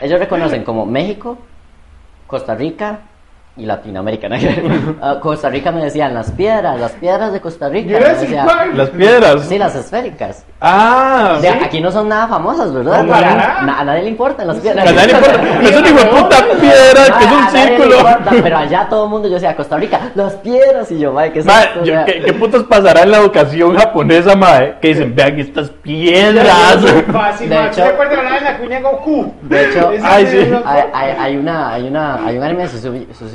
ellos reconocen como México, Costa Rica y Latinoamérica. ¿no? Ah, Costa Rica me decían las piedras, las piedras de Costa Rica. Jurassic decía-. Las piedras. Sí, las esféricas. Ah, O sea, aquí no son nada famosas, ¿verdad? No, para Na- nada. a nadie le importan las piedras. a nadie le importa. Es un hijo de puta piedra que es un círculo. importa, pero allá todo el mundo, yo decía, Costa Rica, las piedras. Y yo, madre, ¿qué es Mae, esto? O yo- ¿qué, qué putas pasará en la educación japonesa, mae? Que dicen, vean estas piedras. Fácil, De hecho- ¿Se acuerdan de la de la cuña Goku? De hecho, Esa ay, es sí. una- hay, hay, hay una, hay, una, hay un anime de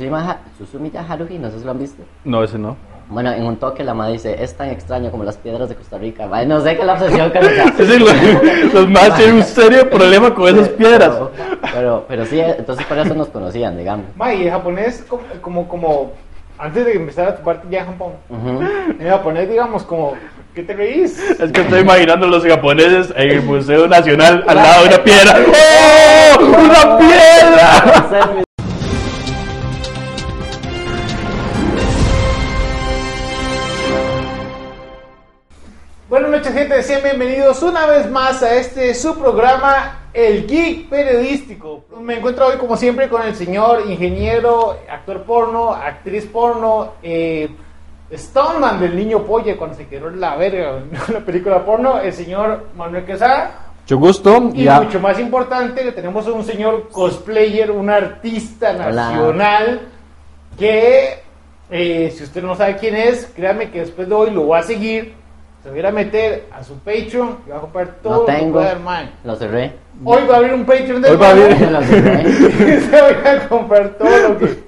Susumi, Susumi, Ha- Susumi Haruhi, no sé si lo han visto. No, ese no. Bueno, en un toque la madre dice, es tan extraño como las piedras de Costa Rica. Madre, no sé qué es la obsesión con esa. Es decir, los, los más tienen un serio problema con esas piedras. Pero, pero, pero sí, entonces por eso nos conocían, digamos. Ma, y el japonés, como, como, como antes de empezar a tu parte ya en Japón, Ujú. en japonés, digamos, como, ¿qué te reís? Es que estoy imaginando a los japoneses en el Museo Nacional al lado de una piedra. ¡Oh! ¡Una piedra! Buenas noches, gente. Sean bienvenidos una vez más a este su programa, El Geek Periodístico. Me encuentro hoy, como siempre, con el señor ingeniero, actor porno, actriz porno, eh, Stoneman del niño polla cuando se quedó en la verga en la película porno, el señor Manuel Quesada. Mucho gusto. Y Ya. mucho más importante, que tenemos a un señor cosplayer, un artista Hola. nacional, que eh, si usted no sabe quién es, créame que después de hoy lo va a seguir, se va a ir a meter a su Patreon y va a comprar todo No lo que tengo. pueda, hermano. Lo cerré. Hoy va a abrir un Patreon de Hoy va a abrir- Lo cerré. se va a ir a comprar todo lo que,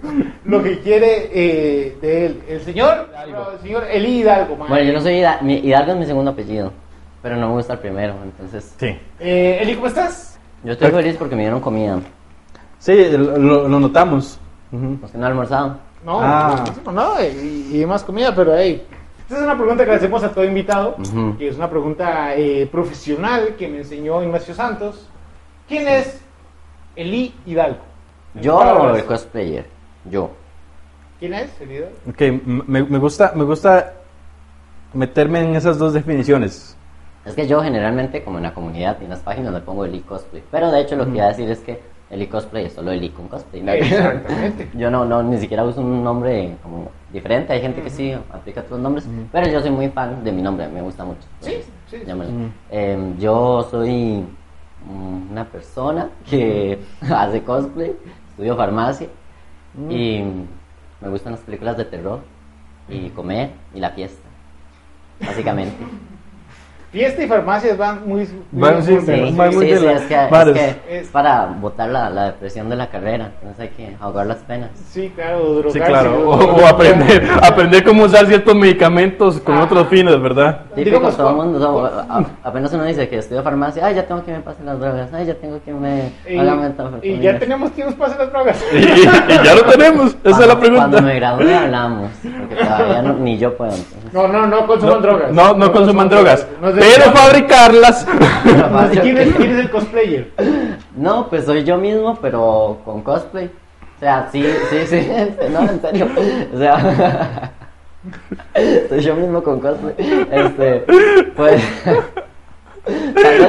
lo que quiere eh, de él. El señor, el señor Eli Hidalgo, man. Bueno, yo no soy Hidalgo, Hidalgo es mi segundo apellido, pero no me gusta el primero, entonces Sí. Eh, Eli, ¿cómo estás? yo estoy feliz porque me dieron comida. Sí, lo, lo- notamos. Ujú. Los que no han almorzado. No, Ah. no, no, y, y más comida, pero hey, esta es una pregunta que le hacemos a todo invitado, Ujú. que es una pregunta eh, profesional que me enseñó Ignacio Santos. ¿Quién es Eli Hidalgo? Yo o el cosplayer. Yo. ¿Quién es Eli Hidalgo? Ok, me gusta, me gusta meterme en esas dos definiciones. Es que yo generalmente, como en la comunidad y en las páginas, le pongo Eli Cosplay. Pero de hecho, lo que iba a decir es que Eli Cosplay es solo Eli con cosplay. ¿no? Exactamente. Yo no, no, ni siquiera uso un nombre como diferente. Hay gente que sí aplica otros nombres. Pero yo soy muy fan de mi nombre, me gusta mucho. Sí, sí. Eh, yo soy una persona que hace cosplay, estudio farmacia y me gustan las películas de terror y comer y la fiesta. Básicamente. Fiesta y farmacias van muy... muy Van, sí, ¿no? van muy sí, de sí, la- es que, es que Es- para botar la, la depresión de la carrera, entonces hay que ahogar las penas. Sí, claro, drogarse. Sí, claro. O, o aprender, aprender cómo usar ciertos medicamentos con Ah. otros fines, ¿verdad? Típico, Digamos, todo el mundo, todo- a- apenas uno dice que estudio farmacia, ay, ya tengo que me pasen las drogas, ay, ya tengo que me Y, hagan y metanfetaminas". ya tenemos que nos pasen las drogas. Y, y- y ya lo tenemos. Esa es la Cuando- pregunta. Cuando me gradúe hablamos, porque todavía no- ni yo puedo. entonces. No, no, no consuman No, drogas. no, no consuman drogas. No sé- Pero fabricarlas. Quién es, quién es el cosplayer. No, pues soy yo mismo, pero con cosplay. O sea, sí, sí, sí, no, en serio. O sea, soy yo mismo con cosplay. Este, pues.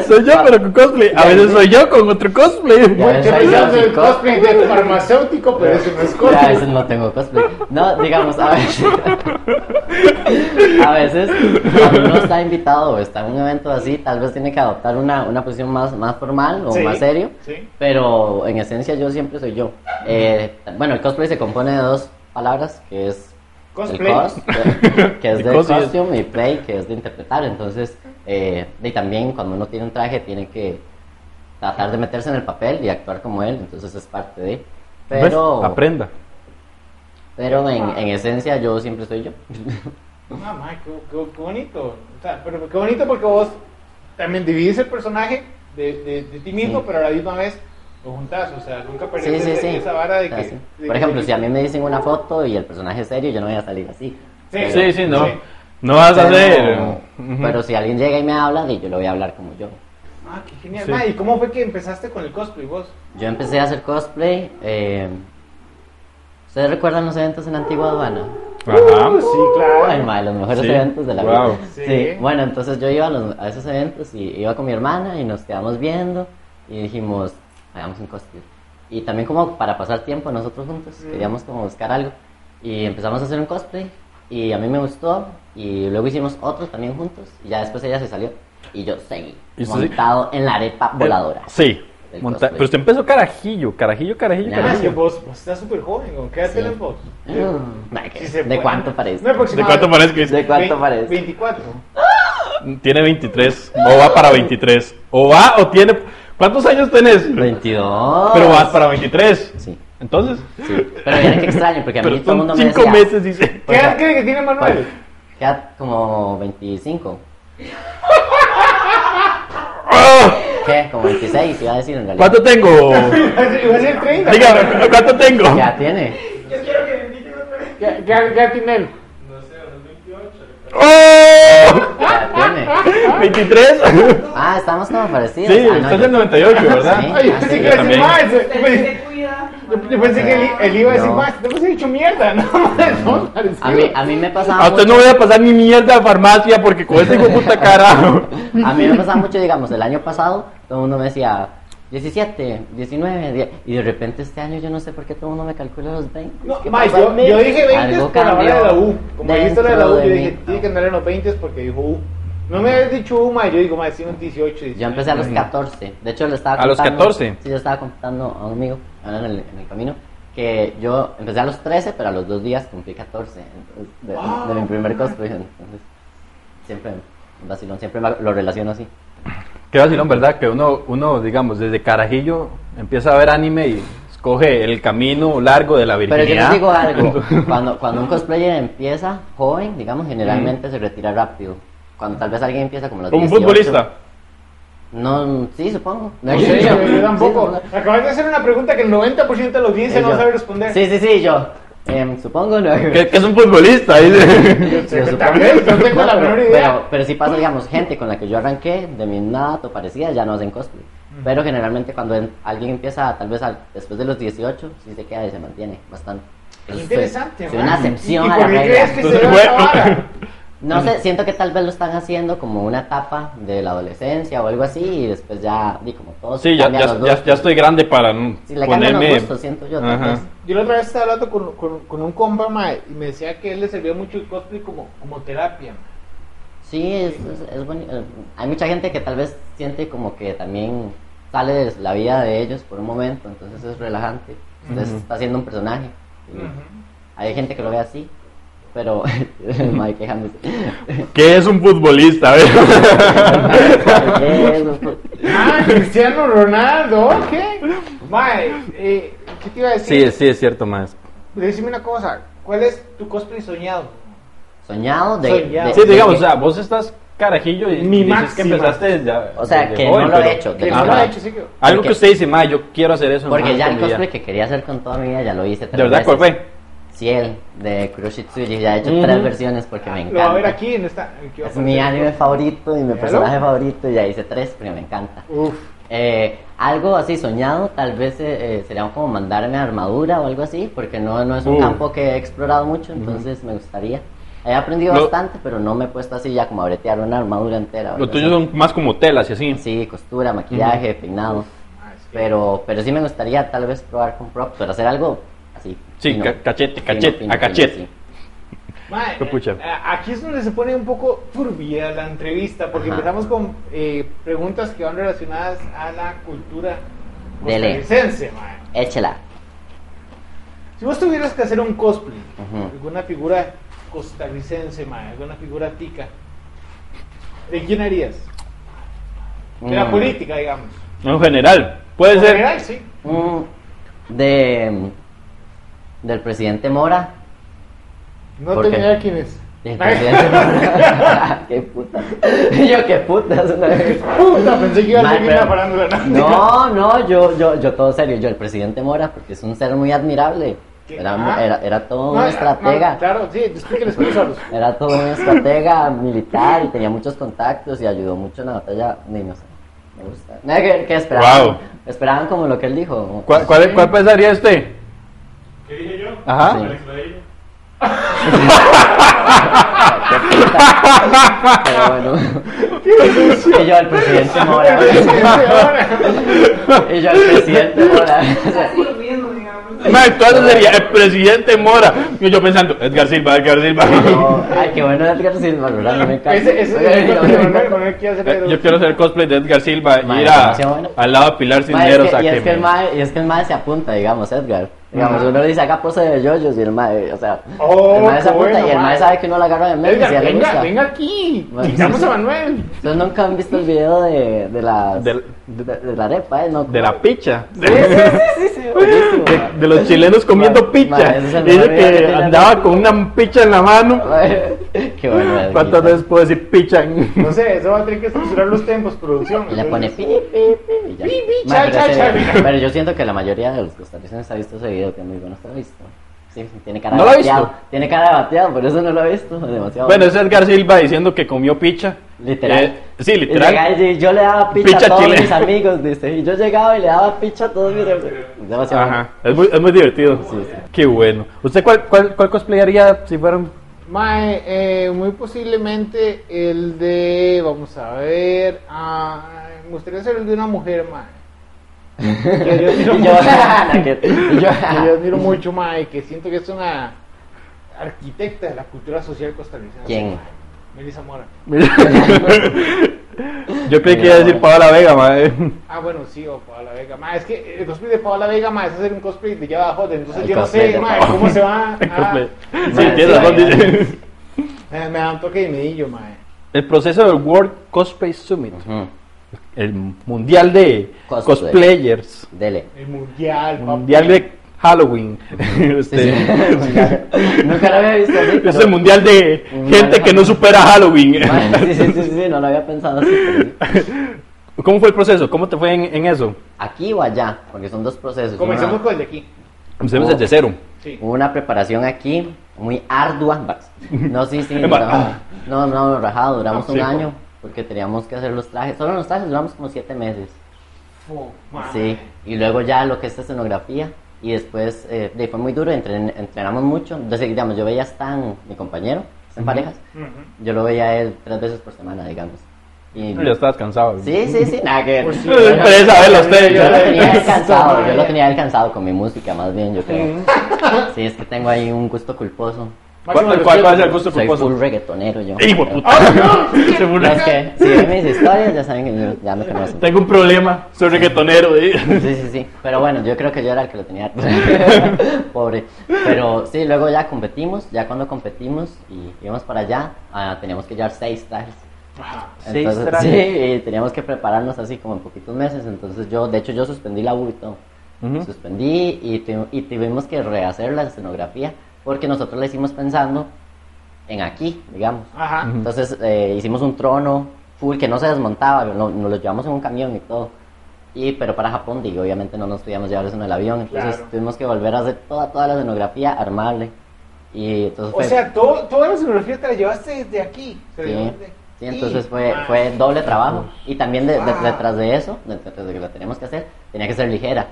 Soy yo, pero con cosplay. A veces soy yo con otro cosplay. Ya ves, el cosplay de farmacéutico, pero eso no es Ya, a cosplay. veces no tengo cosplay. No, digamos, a veces. A veces, cuando uno está invitado o está en un evento así, tal vez tiene que adoptar una, una posición más, más formal o Sí, más serio. sí. Pero en esencia, yo siempre soy yo. Eh, bueno, el cosplay se compone de dos palabras, que es. Cosplay. El cos, que, es de costume, y play, que es de interpretar. Entonces, eh, y también cuando uno tiene un traje, tiene que tratar de meterse en el papel y actuar como él. Entonces, es parte de. ¿Ves? Pero. Aprenda. Pero en, en esencia yo siempre soy yo. Ah, ma, qué, qué- qué bonito. O sea, pero qué bonito porque vos también divides el personaje de, de, de ti mismo, Sí. pero a la misma vez lo juntas. O sea, nunca Sí, perdés sí, ese- sí. esa vara de O sea, que. sí. de Por que- ejemplo, si a mí me dicen una foto y el personaje es serio, yo no voy a salir así. Sí, Sí, sí, no. No vas a Pero, hacer. Ujú. pero si alguien llega y me habla, yo le voy a hablar como yo. Ah, qué genial. Sí. Ma, ¿Y cómo fue que empezaste con el cosplay vos? Yo empecé a hacer cosplay. eh, ¿Ustedes recuerdan los eventos en la antigua aduana? Ajá. Uh, sí, claro. Ay, madre, los mejores Sí. eventos de la Wow. vida. Sí. Sí. Bueno, entonces yo iba a, los- a esos eventos y iba con mi hermana y nos quedamos viendo y dijimos, hagamos un cosplay. Y también como para pasar tiempo nosotros juntos, Mm. queríamos como buscar algo. Y empezamos a hacer un cosplay y a mí me gustó y luego hicimos otro también juntos y ya después ella se salió y yo seguí ¿Y usted sí? montado en la arepa voladora. Eh, Sí. Del monta- cosplay. Pero usted empezó carajillo, carajillo, carajillo, Ya. Ah, es que carajillo. vos, vos estás súper joven, ¿con qué edad Sí. tenés vos? Mm, ay, ¿qué- Sí ¿De puede. cuánto parece? No, ¿De cuánto parece que ¿De cuánto parece? 24. Tiene 23. O va para 23. O va o tiene. ¿Cuántos años tenés? 22. Pero vas para 23. Sí, Entonces. sí. Pero miren qué extraño, porque a Pero mí todo el mundo me 5 decía... meses, dice. ¿Qué edad cree que tiene Manuel? Queda como 25. ¡Ah! ¿Qué? Como 26, iba a decir en realidad. ¿Cuánto tengo? Iba a ser 30. Dígame, ¿cuánto tengo? Ya tiene. ¿Qué, qué, qué edad tiene él? ¡Oh! Ya tiene. ¿23? Ah, estamos como parecidos. Sí, ah, no, estás yo- del 98, ¿verdad? Sí. Ay, yo Ah, sí, que yo decir más. Yo pensé- que él, él iba a decir No. más. Te hemos dicho mierda, ¿no? A mí, a mí me pasaba A usted no mucho. voy a pasar ni mierda a farmacia porque con ese hijo de puta cara. A mí me pasaba mucho, digamos, el año pasado, todo el mundo me decía 17, 19, 10, y de repente este año yo no sé por qué todo el mundo me calcula los 20. No, ¿Qué Mike, pasa yo, yo dije 20 Algo por la hora de la U. Como dijiste la de la U, dentro yo de dije, tiene que andar en los 20 porque dijo U. No me habías dicho U, Mike. Yo digo, sí, un 18. 19. Yo empecé a los 14. De hecho, le estaba ¿A los contando- 14? Sí, yo estaba contando a un amigo en el, en el camino que yo empecé a los 13, pero a los dos días cumplí 14. Entonces, de, Wow. de mi primer cosplay. Entonces, siempre, vacilón, siempre lo relaciono así. Qué vacilón, ¿verdad? Que uno, uno, digamos, desde carajillo empieza a ver anime y escoge el camino largo de la Pero virginidad. yo les digo algo, cuando, cuando un cosplayer empieza joven, digamos, generalmente se retira rápido. Cuando tal vez alguien empieza como los Como un 18, futbolista. No, sí, supongo. No sé, yo, yo tampoco. Sí. Acabas de hacer una pregunta que el 90% de la audiencia Y no yo, sabe responder. Sí, sí, sí, yo. em, supongo, ¿no? Que, que es un futbolista. Yo sé Yo que vez, no tengo la pero, menor idea. Pero, pero sí pasa, digamos, gente con la que yo arranqué, de mi edad o parecida, ya no hacen cosplay. Pero generalmente cuando en- alguien empieza, tal vez al- después de los 18, sí se queda y se mantiene bastante. Entonces, interesante, man. una excepción ¿Y a por la regla. crees que se bueno. No sé, siento que tal vez lo están haciendo como una etapa de la adolescencia o algo así y después ya, di como todos Sí, ya, ya, ya, ya estoy grande para Sí, le ponerme. gustos, siento yo. Yo la otra vez estaba hablando con, con, con un compa, mae, y me decía que a él le servía mucho el cosplay como, como terapia. mae. Sí, es, es, es boni- eh, Hay mucha gente que tal vez siente como que también sale de la vida de ellos por un momento, entonces es relajante. Usted está haciendo un personaje. y Hay gente que lo ve así, pero Mike quejándose. ¿Qué es un futbolista? A ver. Eso, pues. Ah, Cristiano Ronaldo, ok. Mae, eh, ¿qué te iba a Sí, decir? sí, es cierto, más. Decime una cosa, ¿cuál es tu cosplay soñado? Soñado de. Soñado. de- Sí, digamos, de- o sea, vos estás carajillo y Mi dices máxima. que empezaste ya. O sea, desde que joven, no lo he hecho, Que no lo ha hecho, sí que... Algo Porque- que usted dice, ma, yo quiero hacer eso. Porque ya el mi vida". cosplay que quería hacer con toda mi vida ya lo hice tres ¿De verdad veces. cuál fue? Sí, el de Kuroshitsuji. Ya he hecho tres versiones porque me Lo encanta. va a ver aquí en esta... Es mi anime favorito y mi Míralo. personaje favorito y ya hice tres porque me encanta. Uf. Eh, algo así soñado, tal vez eh, eh, sería como mandarme armadura o algo así, porque no, no es un Uh. campo que he explorado mucho, entonces me gustaría. He aprendido Lo- bastante, pero no me he puesto así ya como a bretear una armadura entera. o Lo algo tuyo así. son más como telas y así. Sí, costura, maquillaje, peinado. Ah, sí. Pero, pero sí me gustaría tal vez probar con props, pero hacer algo. Sí, cachete, cachete, fino, a cachete. sí. Eh, aquí es donde se pone un poco turbia la entrevista, porque Ajá. empezamos con eh, preguntas que van relacionadas a la cultura costarricense. Échela. Si vos tuvieras que hacer un cosplay, alguna figura costarricense, mae, alguna figura tica, ¿de quién harías? De la Mm. política, digamos. En general, puede En ser. general, sí. Mm, de del presidente Mora No ¿Por tengo qué? idea quién es. del presidente Mora qué puta yo qué puta Puta, pensé que iba a seguir pero- la farándula. no no yo yo yo todo serio yo el presidente Mora porque es un ser muy admirable ¿Qué? era, Ah. era, era todo No, un estratega no, claro, sí, son. era todo un estratega militar y tenía muchos contactos y ayudó mucho en la batalla ni no sé me gusta que esperaban Wow. esperaban como lo que él dijo ¿Cuál, cuál, cuál pensaría usted? ¿Qué dije yo? Ajá. Sí. Alex. Pero bueno. Y yo al presidente Mora. Y yo al presidente Mora. O sea, Así lo mismo, digamos. Ma, Entonces sería el presidente Mora. Y yo pensando, Edgar Silva, Edgar Silva. no, Ay, qué bueno Edgar Silva, ¿verdad? No me encanta. Ese, ese, no, hacer Eh, Yo quiero hacer cosplay de Edgar Silva y ir a- demasiado bueno. al lado de Pilar Cisneros y, que es que el me- mae, y es que el mae se apunta, digamos, Edgar. Digamos, Ajá. uno le dice haga pose de yoyos y el mae, o sea, Oh, el mae se apunta bueno, y el mae sabe que uno lo agarra de memes y Edgar, ya le venga, gusta. venga aquí. Sí, a. Manuel. Entonces nunca han visto el video de, de la Del- de, de la arepa, ¿eh? No, de la picha. Sí, sí, sí, sí, De, de los chilenos comiendo Ma, picha. ma, es Dice que que andaba la- con una picha en la mano. Qué bueno. ¿Cuántas veces puedo decir picha? en- No sé, eso va a tener que estructurar los tiempos, producción. Y le pone pi, pi, pi, pero, cha, ese- cha. pero yo siento que la mayoría de los costarricenses ha visto ese video, que es muy bueno. ¿Usted lo ha visto? Sí, sí, tiene cara ¿No de lo bateado. visto? Tiene cara de bateado, por eso no lo he visto. Demasiado Bueno, es Edgar Silva diciendo que comió picha. Literal. Eh, sí, literal. y yo le daba picha, Picha a todos chilena. mis amigos, dice. Y yo llegaba y le daba picha a todos mis amigos. Demasiado Ajá, es muy, es muy divertido. Sí, sí. Qué bueno. ¿Usted cuál, cuál, cuál cosplay haría si fueran Mae, eh, muy posiblemente el de, vamos a ver, ah, me gustaría ser el de una mujer, mae. Que yo admiro mucho, que- y que yo, yo admiro mucho, mae, que siento que es una arquitecta de la cultura social costarricense. ¿Quién? mae. Melissa Mora. Yo creí que iba a decir Paola Vega, madre. Ah, bueno, sí, o Paola Vega. Ma, es que el cosplay de Paola Vega, ma, es hacer un cosplay de Java Hot. Entonces El yo no sé, ma, cómo se va. El cosplay. Ah, Sí, dice. me, da un toque de medillo, ma. El proceso del World Cosplay Summit, el mundial de Cosplay. cosplayers, Dele. El mundial, papi. mundial de Halloween. Sí, Este, sí. Nunca lo había visto así. Es el mundial de gente que no supera Halloween. Sí, sí, sí, sí, no lo había pensado así. pero. ¿Cómo fue el proceso? ¿Cómo te fue en, en eso? Aquí o allá, porque son dos procesos. Comencemos Una- con el de aquí. Oh. desde cero. Sí. Hubo una preparación aquí muy ardua. No, sí, sí. Duramos- no, no, rajado, duramos Ah, un sí. año porque teníamos que hacer los trajes. Solo los trajes duramos como siete meses. Ma. Sí, y luego ya lo que es escenografía. Y después eh, de- fue muy duro, entren- entrenamos mucho. Entonces, digamos, yo veía a Stan, mi compañero, en parejas. Yo lo veía a él tres veces por semana, digamos. Y, Ya estabas cansado. Sí, sí, sí, nada que ver. Pues sí, Yo. Yo lo tenía cansado, yo lo tenía él cansado con mi música, más bien, yo creo. Sí, es que tengo ahí un gusto culposo. ¿Cuál, cuál, cuál es el gusto Soy culposo? full reggaetonero yo. ¡Hijo puta! ¡Ah, no! Se burla. Los que si ven mis historias ya saben que yo, ya me conocen. Tengo un problema, soy reggaetonero. ¿eh? Sí, sí, sí. Pero bueno, yo creo que yo era el que lo tenía. Pobre. Pero sí, luego ya competimos. Ya cuando competimos y íbamos para allá, ah, teníamos que llevar seis trajes. Ajá. Seis Entonces, trajes. sí, y teníamos que prepararnos así como en poquitos meses. Entonces yo, de hecho, yo suspendí la U y todo. Ujú. Suspendí y, tu- y tuvimos que rehacer la escenografía porque nosotros la hicimos pensando en aquí, digamos. Ajá. Entonces eh, hicimos un trono full que no se desmontaba, lo- nos lo llevamos en un camión y todo. Y, pero para Japón, digo, obviamente no nos podíamos llevar eso en el avión, entonces Claro. tuvimos que volver a hacer toda, toda la escenografía armable. Y entonces O fue, sea, todo, toda la escenografía te la llevaste desde aquí. Sí, llevaste de sí, entonces fue, fue doble trabajo. Y también de- de- Wow. detrás de eso, detrás de que la teníamos que hacer, tenía que ser ligera,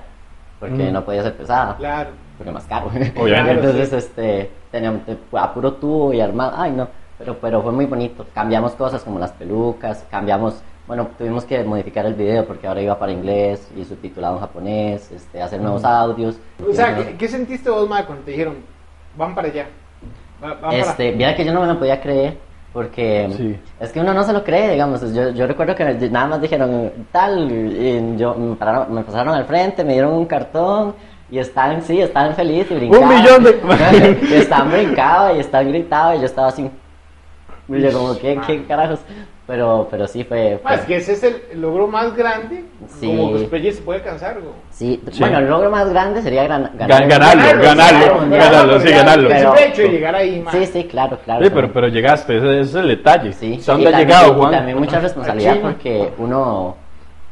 porque Mm. no podía ser pesada. Claro. porque más caro. Obviamente. Entonces, sí. este, teníamos te- a puro tubo y armado. Ay, no, pero, pero fue muy bonito. Cambiamos cosas como las pelucas, cambiamos, bueno, tuvimos que modificar el video porque ahora iba para inglés y subtitulado en japonés, este, hacer nuevos audios. O sea, ¿qué, qué sentiste vos, ma, cuando te dijeron, van para allá? Van Este, mira que yo no me lo podía creer porque Sí. es que uno no se lo cree, digamos. Yo, yo recuerdo que nada más dijeron tal y yo me, pararon- me pasaron al frente, me dieron un cartón y estaban, sí, estaban felices y brincaban. millón de- y estaban brincaban y estaban gritaban y yo estaba así. Y yo como, ¿qué, qué carajos? Pero, pero sí fue... Fue- es que ese es el logro más grande. Sí. Como cosplayer se puede alcanzar, güey. Sí, Sí. bueno, el logro más grande sería gran- Gan- ganar. ganarlo, Ganarlo, ganarlo, ganarlo, sí, ganarlo. Pero- hecho de llegar ahí, ma. Sí, sí, claro, claro. Sí, pero, pero llegaste, ese, ese es el detalle. Sí, ¿A dónde y has también- llegado, y Juan? también mucha responsabilidad porque uno,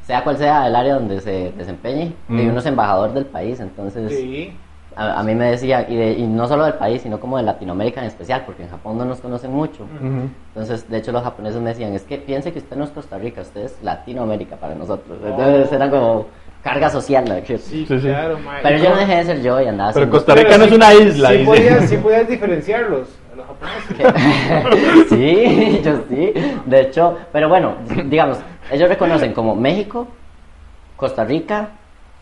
sea cual sea el área donde se desempeñe, y Mm. uno es embajador del país, entonces Sí. A, a mí me decía, y, de- y no solo del país, sino como de Latinoamérica en especial, porque en Japón no nos conocen mucho. Ujú. Entonces, de hecho, los japoneses me decían, es que piense que usted no es Costa Rica, usted es Latinoamérica para nosotros. Entonces, era como, carga social, ¿no? Sí, Sí, sí. claro. Pero yo no dejé de ser yo y andaba Pero haciendo- Costa Rica no es sí- una isla, Sí podías, sí podías diferenciarlos, a los japoneses. sí, yo sí. De hecho, pero bueno, digamos, ellos reconocen como México, Costa Rica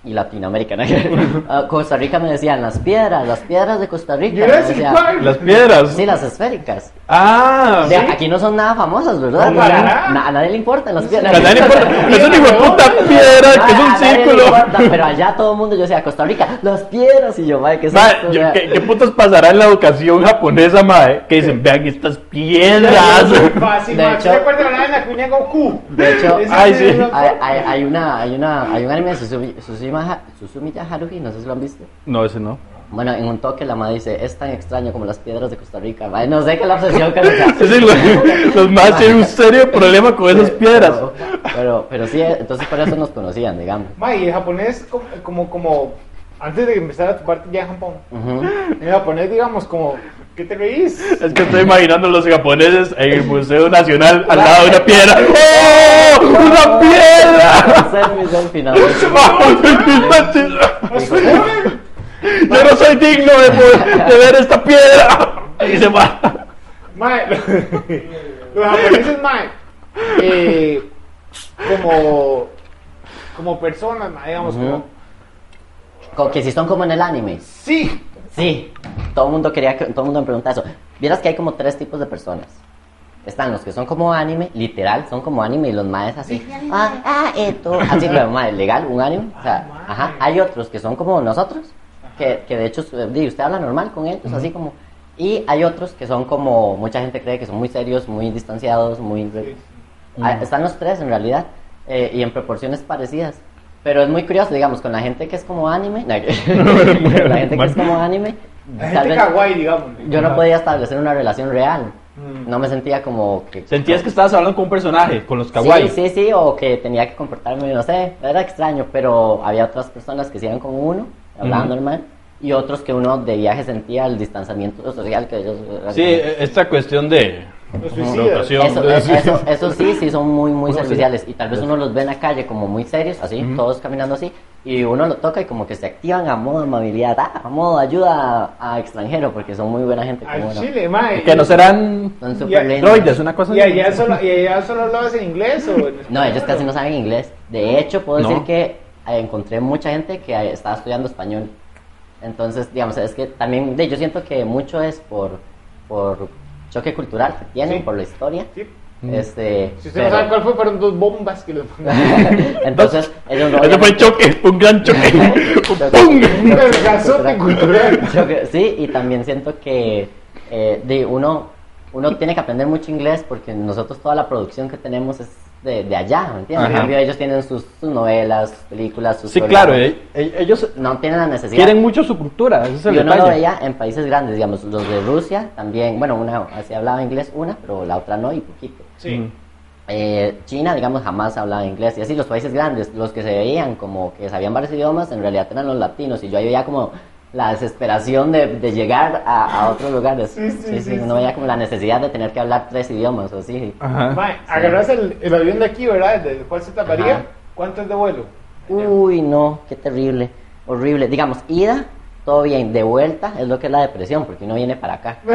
y Latinoamérica. ¿no? Ah, Costa Rica me decían las piedras, las piedras de Costa Rica. decían. Las piedras. Sí, las esféricas. Ah, O sea, aquí no son nada famosas, ¿verdad? No, nada. Na- a nadie le importan las piedras. A nadie le importa. Es un hijo de puta piedra que es un a círculo. importa, pero allá todo el mundo, yo decía, Costa Rica, las piedras, y yo, madre, ¿qué es Ma, esto? Yo- ¿qué, qué putas pasará en la educación japonesa, mae? Que dicen, vean estas piedras. Fácil, De hecho- ¿Se acuerdan de la cuña Goku? De hecho, ay, sí. hay, hay, hay una, hay, una, hay un anime de Susumi, Susumi, Ha- Susumiya Haruhi, no sé si lo han visto. No, ese no. Bueno, en un toque la madre dice, es tan extraño como las piedras de Costa Rica. Madre, no sé qué es la obsesión con esa. Sí, los, los más tienen un serio problema con esas piedras. Pero, pero, pero sí, entonces por eso nos conocían, digamos. Mae, y el japonés, como, como, como, antes de empezar a tu parte ya en Japón, Ujú. en japonés, digamos, como, ¿qué te reís? Es que estoy imaginando a los japoneses en el Museo Nacional al lado de una piedra. ¡Oh! ¡Una piedra! Selfie, no. Yo no soy digno de, poder- de ver esta piedra. Y se va. Mae, los japoneses, mae, eh, como, como personas, mae, digamos, Ujú. como, Como que si son como en el anime. sí, Sí, todo el mundo quería que, todo el mundo me pregunta eso. Vieras que hay como tres tipos de personas. Están los que son como anime, literal, son como anime y los maes así. Ah, ah, esto. Así, pero mae, legal, un anime. O sea, ajá. Hay otros que son como nosotros, que, que de hecho, eh, di, usted habla normal con ellos, así como. Y hay otros que son como, mucha gente cree que son muy serios, muy distanciados, muy. Ah, Están los tres en realidad, eh, y en proporciones parecidas. Pero es muy curioso, digamos, con la gente que es como anime, no, con la gente que es como anime, la gente vez kawaii, digamos. yo no podía establecer una relación real. Mm. No me sentía como que... Sentías que estabas hablando con un personaje, con los kawaii. Sí, sí, sí, o que tenía que comportarme, no sé, era extraño, pero había otras personas que se iban como uno, hablaban Ujú. normal, y otros que uno de viaje sentía el distanciamiento social que ellos... Sí, e- esta cuestión de Eso, eso, eso, sí, sí son muy, muy Bueno, sí. serviciales. Y tal vez uno los ve en la calle como muy serios, así, Ujú. todos caminando así, y uno lo toca y como que se activan a modo amabilidad, ah, a modo ayuda a, a extranjero, porque son muy buena gente como chile, mae. Que no serán Son lindos. droides, una cosa ¿Y allá solo, y allá solo hablabas en inglés o en español? No, ellos casi no saben inglés. De hecho, puedo No. decir que eh, encontré mucha gente que estaba estudiando español. Entonces, digamos, es que también, yo siento que mucho es por, por choque cultural que tienen, Sí. por la historia. Sí. Este, Si usted no pero- sabe cuál fue, fueron dos bombas que los. Entonces, ellos no fue el choque, un gran choque. ¡Pum! Cultural. Choque- Sí, y también siento que eh, de uno, uno tiene que aprender mucho inglés porque nosotros toda la producción que tenemos es de, de allá, ¿me entiendes? En cambio, ellos tienen sus, sus novelas, sus películas, sus Sí, programas. claro, eh, eh, ellos No tienen la necesidad. quieren mucho su cultura, ese es el Yo no lo detalle. veía en países grandes, digamos, los de Rusia también, bueno, una así hablaba inglés una, pero la otra no y poquito. Sí. Eh, China, digamos, jamás hablaba inglés y así los países grandes, los que se veían como que sabían varios idiomas, en realidad eran los latinos y yo ahí veía como la desesperación de, de llegar a, a otros lugares. Sí, sí, sí, uno sí. veía como la necesidad de tener que hablar tres idiomas o así. Agarras el, el avión de aquí, ¿verdad? ¿Del cual se taparía? ¿Cuánto es de vuelo? Uy, no, qué terrible, horrible. Digamos, ida, todo bien, de vuelta es lo que es la depresión, porque uno viene para acá. Sí,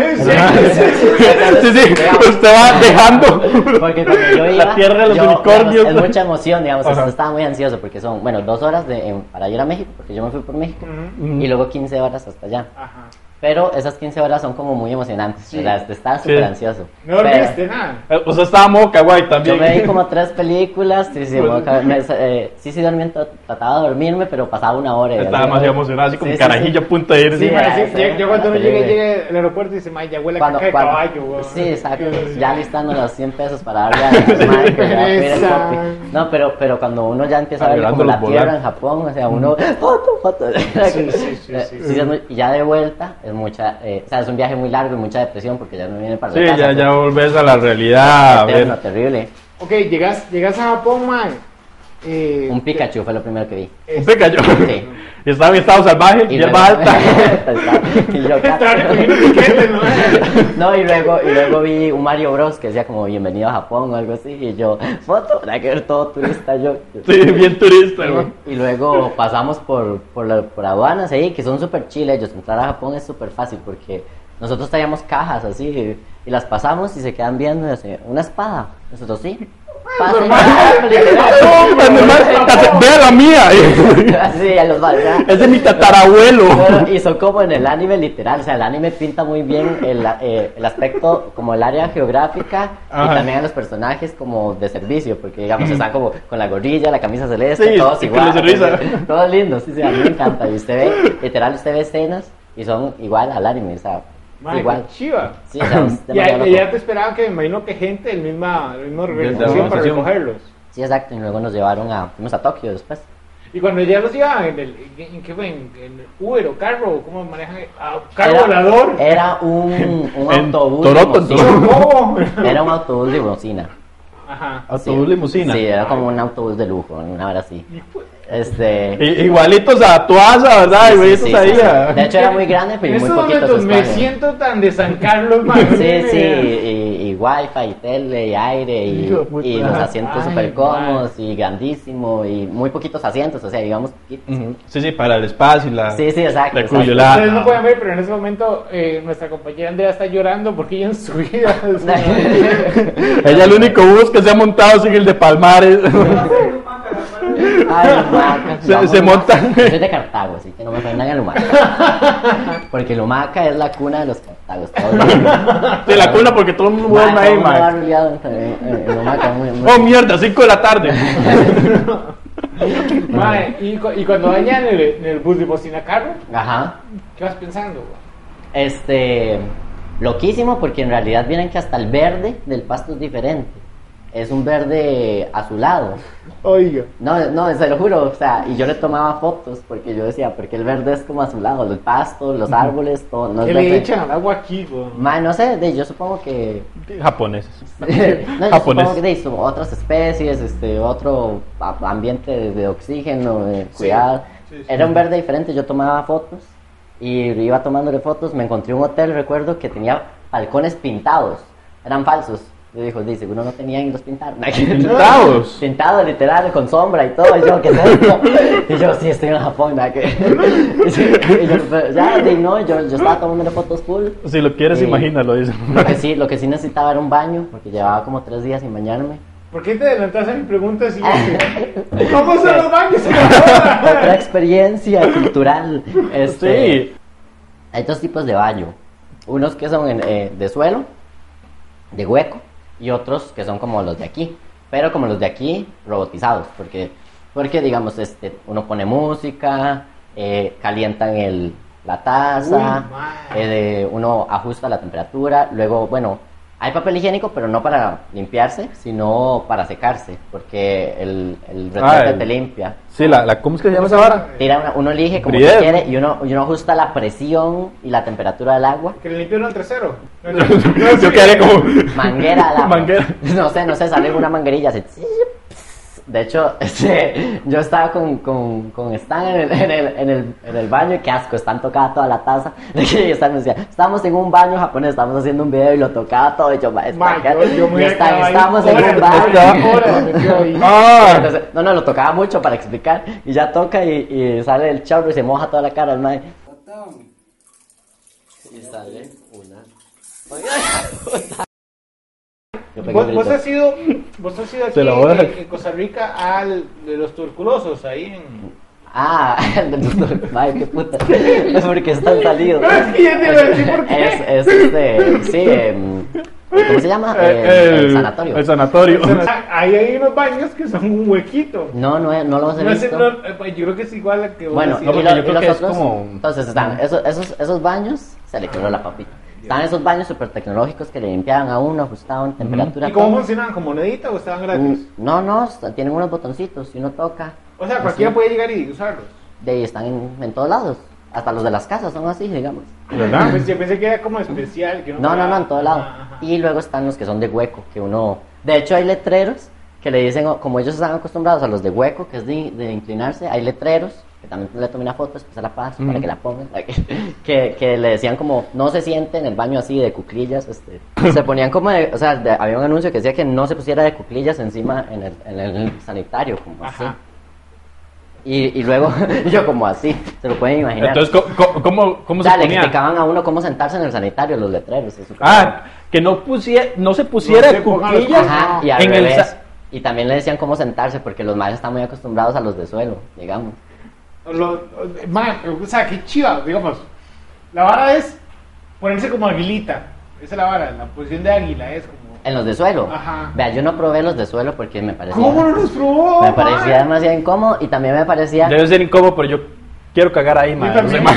sí, sí. Usted va dejando Porque cuando yo iba, la tierra de los yo, unicornios. digamos, es mucha emoción, digamos, Ajá. estaba muy ansioso porque son, bueno, dos horas de, en- para ir a México, porque yo me fui por México, Ujú. y luego 15 horas hasta allá. Ajá. Pero esas 15 horas son como muy emocionantes, Sí. ¿verdad? Estaba súper Sí. ansioso. No Pero dormiste nada. O sea, estaba kawaii Yo también. me vi como tres películas, sí, sí, Bueno. me- me- eh, sí, sí, dormí, trataba de dormirme, pero pasaba una hora. Estaba demasiado emocionado, así como Sí, carajillo sí. a punto de irse. Sí, Sí, mae, sí, sí, yo, yo cuando uno llegue, llegue al aeropuerto y dice, mae, ya huele a Cuando, caca de caballo, sí, exacto, ya listando los 100 pesos para darle a la madre que le va a pedir el Esa. copy. No, pero, pero cuando uno ya empieza a ver como la tierra en Japón, o sea, uno, foto, foto. Sí, sí, sí, Eh, y ya de vuelta, mucha, eh, o sea, es un viaje muy largo y mucha depresión porque ya no viene para Sí, la casa. ya, ya volvés a la realidad. Eterno, ver. terrible. Ok, llegas, llegas a Japón, man. Eh, Un Pikachu fue lo primero que vi. Un Pikachu. Sí. Y estaba en estado salvaje, hierba luego- alta. y yo, ¿no? Y luego, y luego vi un Mario Bros que decía como bienvenido a Japón o algo así. Y yo, foto, para que ver todo turista yo. Sí, bien turista. Y, y luego pasamos por, por, la- por aduanas ahí, que son súper chiles. Ellos entrar a Japón es súper fácil porque nosotros traíamos cajas así y, y las pasamos y se quedan viendo y así, una espada. Nosotros sí. Vea la mía. Así, a los Es de mi tatarabuelo. Bueno, y son como en el anime literal, o sea, el anime pinta muy bien el, eh, el aspecto como el área geográfica Ajá. y también a los personajes como de servicio, porque digamos están como con la gorrilla, la camisa celeste, Sí, todos igual, todos lindos, sí, sí, a mí me encanta. Y usted ve, literal, usted ve escenas y son igual al anime, o sea, Mae, igual. chiva. Sí, sea, es Ya, te esperaban que me imagino que gente del misma, del mismo organización para recogerlos. Sí, exacto, y luego nos llevaron a, fuimos a Tokio después. Y cuando ya los llevaban en el, en, qué fue, en, en Uber o carro, o ¿cómo manejan? Ah, carro Era- volador. Era un, un autobús. Toronto, limusina. ¿Cómo? Era un autobús de bocina. Ajá. Autobús limusina. Sí, era como un autobús de lujo, una hora así. Este. Igualitos a Tuasa, ¿verdad? sí, Igualitos sí, ahí. sí, a- De hecho, era muy grande, En pero muy poquitos momentos me siento tan de San Carlos, man. Sí, sí, y, y wifi, y tele, y aire, y, y los asientos súper cómodos, y grandísimo, y muy poquitos asientos, o sea, digamos poquitos. Ujú. Sí, sí, para el espacio y la. Sí, sí, exacto. La exacto. cuyolada. Ustedes no pueden ver, pero en ese momento eh, nuestra compañera Andrea está llorando porque ella en su vida. Ella el único bus que se ha montado sigue el de Palmares. Ay, Lumaca. Se- se montan. Yo soy de Cartago, así que no me ofendan a Lumaca. Porque Lumaca es la cuna de los Cartagos. Sí, la cuna porque todo el mundo Mae, duerme ahí, en Lumaca, muy- muy- Oh, mierda, 5 de la tarde. Mae, y, cu- y cuando vayan en el, en el bus de bocina carro, Ajá. ¿qué vas pensando? güey? Este, loquísimo porque en realidad vienen que hasta el verde del pasto es diferente. Es un verde azulado. Oiga. No, no, se lo juro, o sea, y yo le tomaba fotos porque yo decía, porque el verde es como azulado, el pasto, los árboles, todo. No ¿Qué le verde. echan al agua aquí, güey? Ma, no sé, de, yo supongo que Japoneses. no, yo Japonés. supongo que de, otras especies, este, otro a- ambiente de, de oxígeno, de cuidado. sí, sí. Era un verde diferente, yo tomaba fotos y iba tomándole fotos, me encontré un hotel, recuerdo, que tenía balcones pintados, eran falsos. Yo dijo, dice, uno no tenía y los pintaron. Pintados. Pintados, literal, con sombra y todo. Y yo, ¿qué es esto? Y yo, sí, estoy en Japón. Que... Y yo, pero ya, de, no, yo, yo estaba tomándole fotos full. Si lo quieres, Sí. imagínalo, dice. Lo que sí, lo que sí necesitaba era un baño, porque llevaba como tres días sin bañarme. ¿Por qué te adelantas a mi pregunta así? ¿Cómo son los baños Otra experiencia cultural. Este, Sí. Hay dos tipos de baño. Unos que son en, eh, de suelo, de hueco, y otros que son como los de aquí. Pero como los de aquí, robotizados. Porque, porque digamos, este, uno pone música, eh, calientan el, la taza, Uy, eh, uno ajusta la temperatura. Luego, bueno, hay papel higiénico, pero no para limpiarse, sino para secarse. Porque el, el retrete el- te limpia. Sí, la, la, ¿cómo es que se llama esa vara? Tira una- uno elige como quiere y uno, y uno ajusta la presión y la temperatura del agua. Que le limpiaron el trasero. Yo quedé como. Manguera al agua. Manguera. No sé, no sé, sale una manguerilla así. De hecho, este, yo estaba con, con, con Stan en el, en, el, en, el, en el baño y qué asco, Stan tocaba toda la taza. Que Stan decía, estábamos en un baño japonés, estábamos haciendo un video y lo tocaba todo. Y yo, Stan, Man, yo- yo me Y Stan, estábamos en un baño. horas, ahí. ¡Ah! Entonces, no, no, lo tocaba mucho para explicar. Y ya toca y, y sale el chorro y se moja toda la cara el mae. Y sale una. ¿Vos, has ido, vos has ido aquí en, Costa Rica al de los tuberculosos, ahí en... Ah, el doctor. Mae, qué puta. Es porque están salidos. No, es que ya te iba a decir por qué. Es, es este. Sí, em, ¿cómo se llama? Eh, el, el sanatorio. El sanatorio. Ahí hay unos baños que son un huequito. No, no, no los he No visto. no, eh, yo creo que es igual a que Bueno, decís. No, y, porque lo- yo y creo los que es otros, como- entonces están esos, esos, esos baños, se le quebró la papita. Están esos baños super tecnológicos que le limpiaban a uno, ajustaban temperatura. ¿Y cómo todo. funcionan? ¿Como monedita o estaban gratis? Mm, No, no, tienen unos botoncitos y uno toca. O sea, cualquiera puede llegar y usarlos. De ahí están en, en todos lados. Hasta los de las casas son así, digamos. ¿Verdad? Pues yo pensé que era como especial. Que No, no, no, en todo lado. Ajá, ajá. Y luego están los que son de hueco, que uno... De hecho hay letreros que le dicen, como ellos están acostumbrados a los de hueco, que es de, de inclinarse, hay letreros, que también le tomé una foto, después se la paso para que la pongan, que, que le decían como, no se siente en el baño así de cuclillas, este, se ponían como, de- o sea, de- había un anuncio que decía que no se pusiera de cuclillas encima en el, en el sanitario, como así. Ajá. Y, y luego, yo como así, se lo pueden imaginar. Entonces, ¿cómo, cómo- cómo, se le explicaban a uno cómo sentarse en el sanitario, los letreros. Ah, que no, pusiera, no se pusiera No de cuclillas Ajá, y al en revés. Y también le decían cómo sentarse, porque los maestros están muy acostumbrados a los de suelo, digamos. Lo, man, o sea, qué chiva, digamos. La vara es ponerse como aguilita. Esa es la vara, la posición de águila es como. En los de suelo. Ajá. Vea, yo no probé los de suelo porque me parecía. ¿Cómo no los probó? Me parecía man? demasiado incómodo y también me parecía. Debe ser incómodo, pero yo quiero cagar ahí, man. también.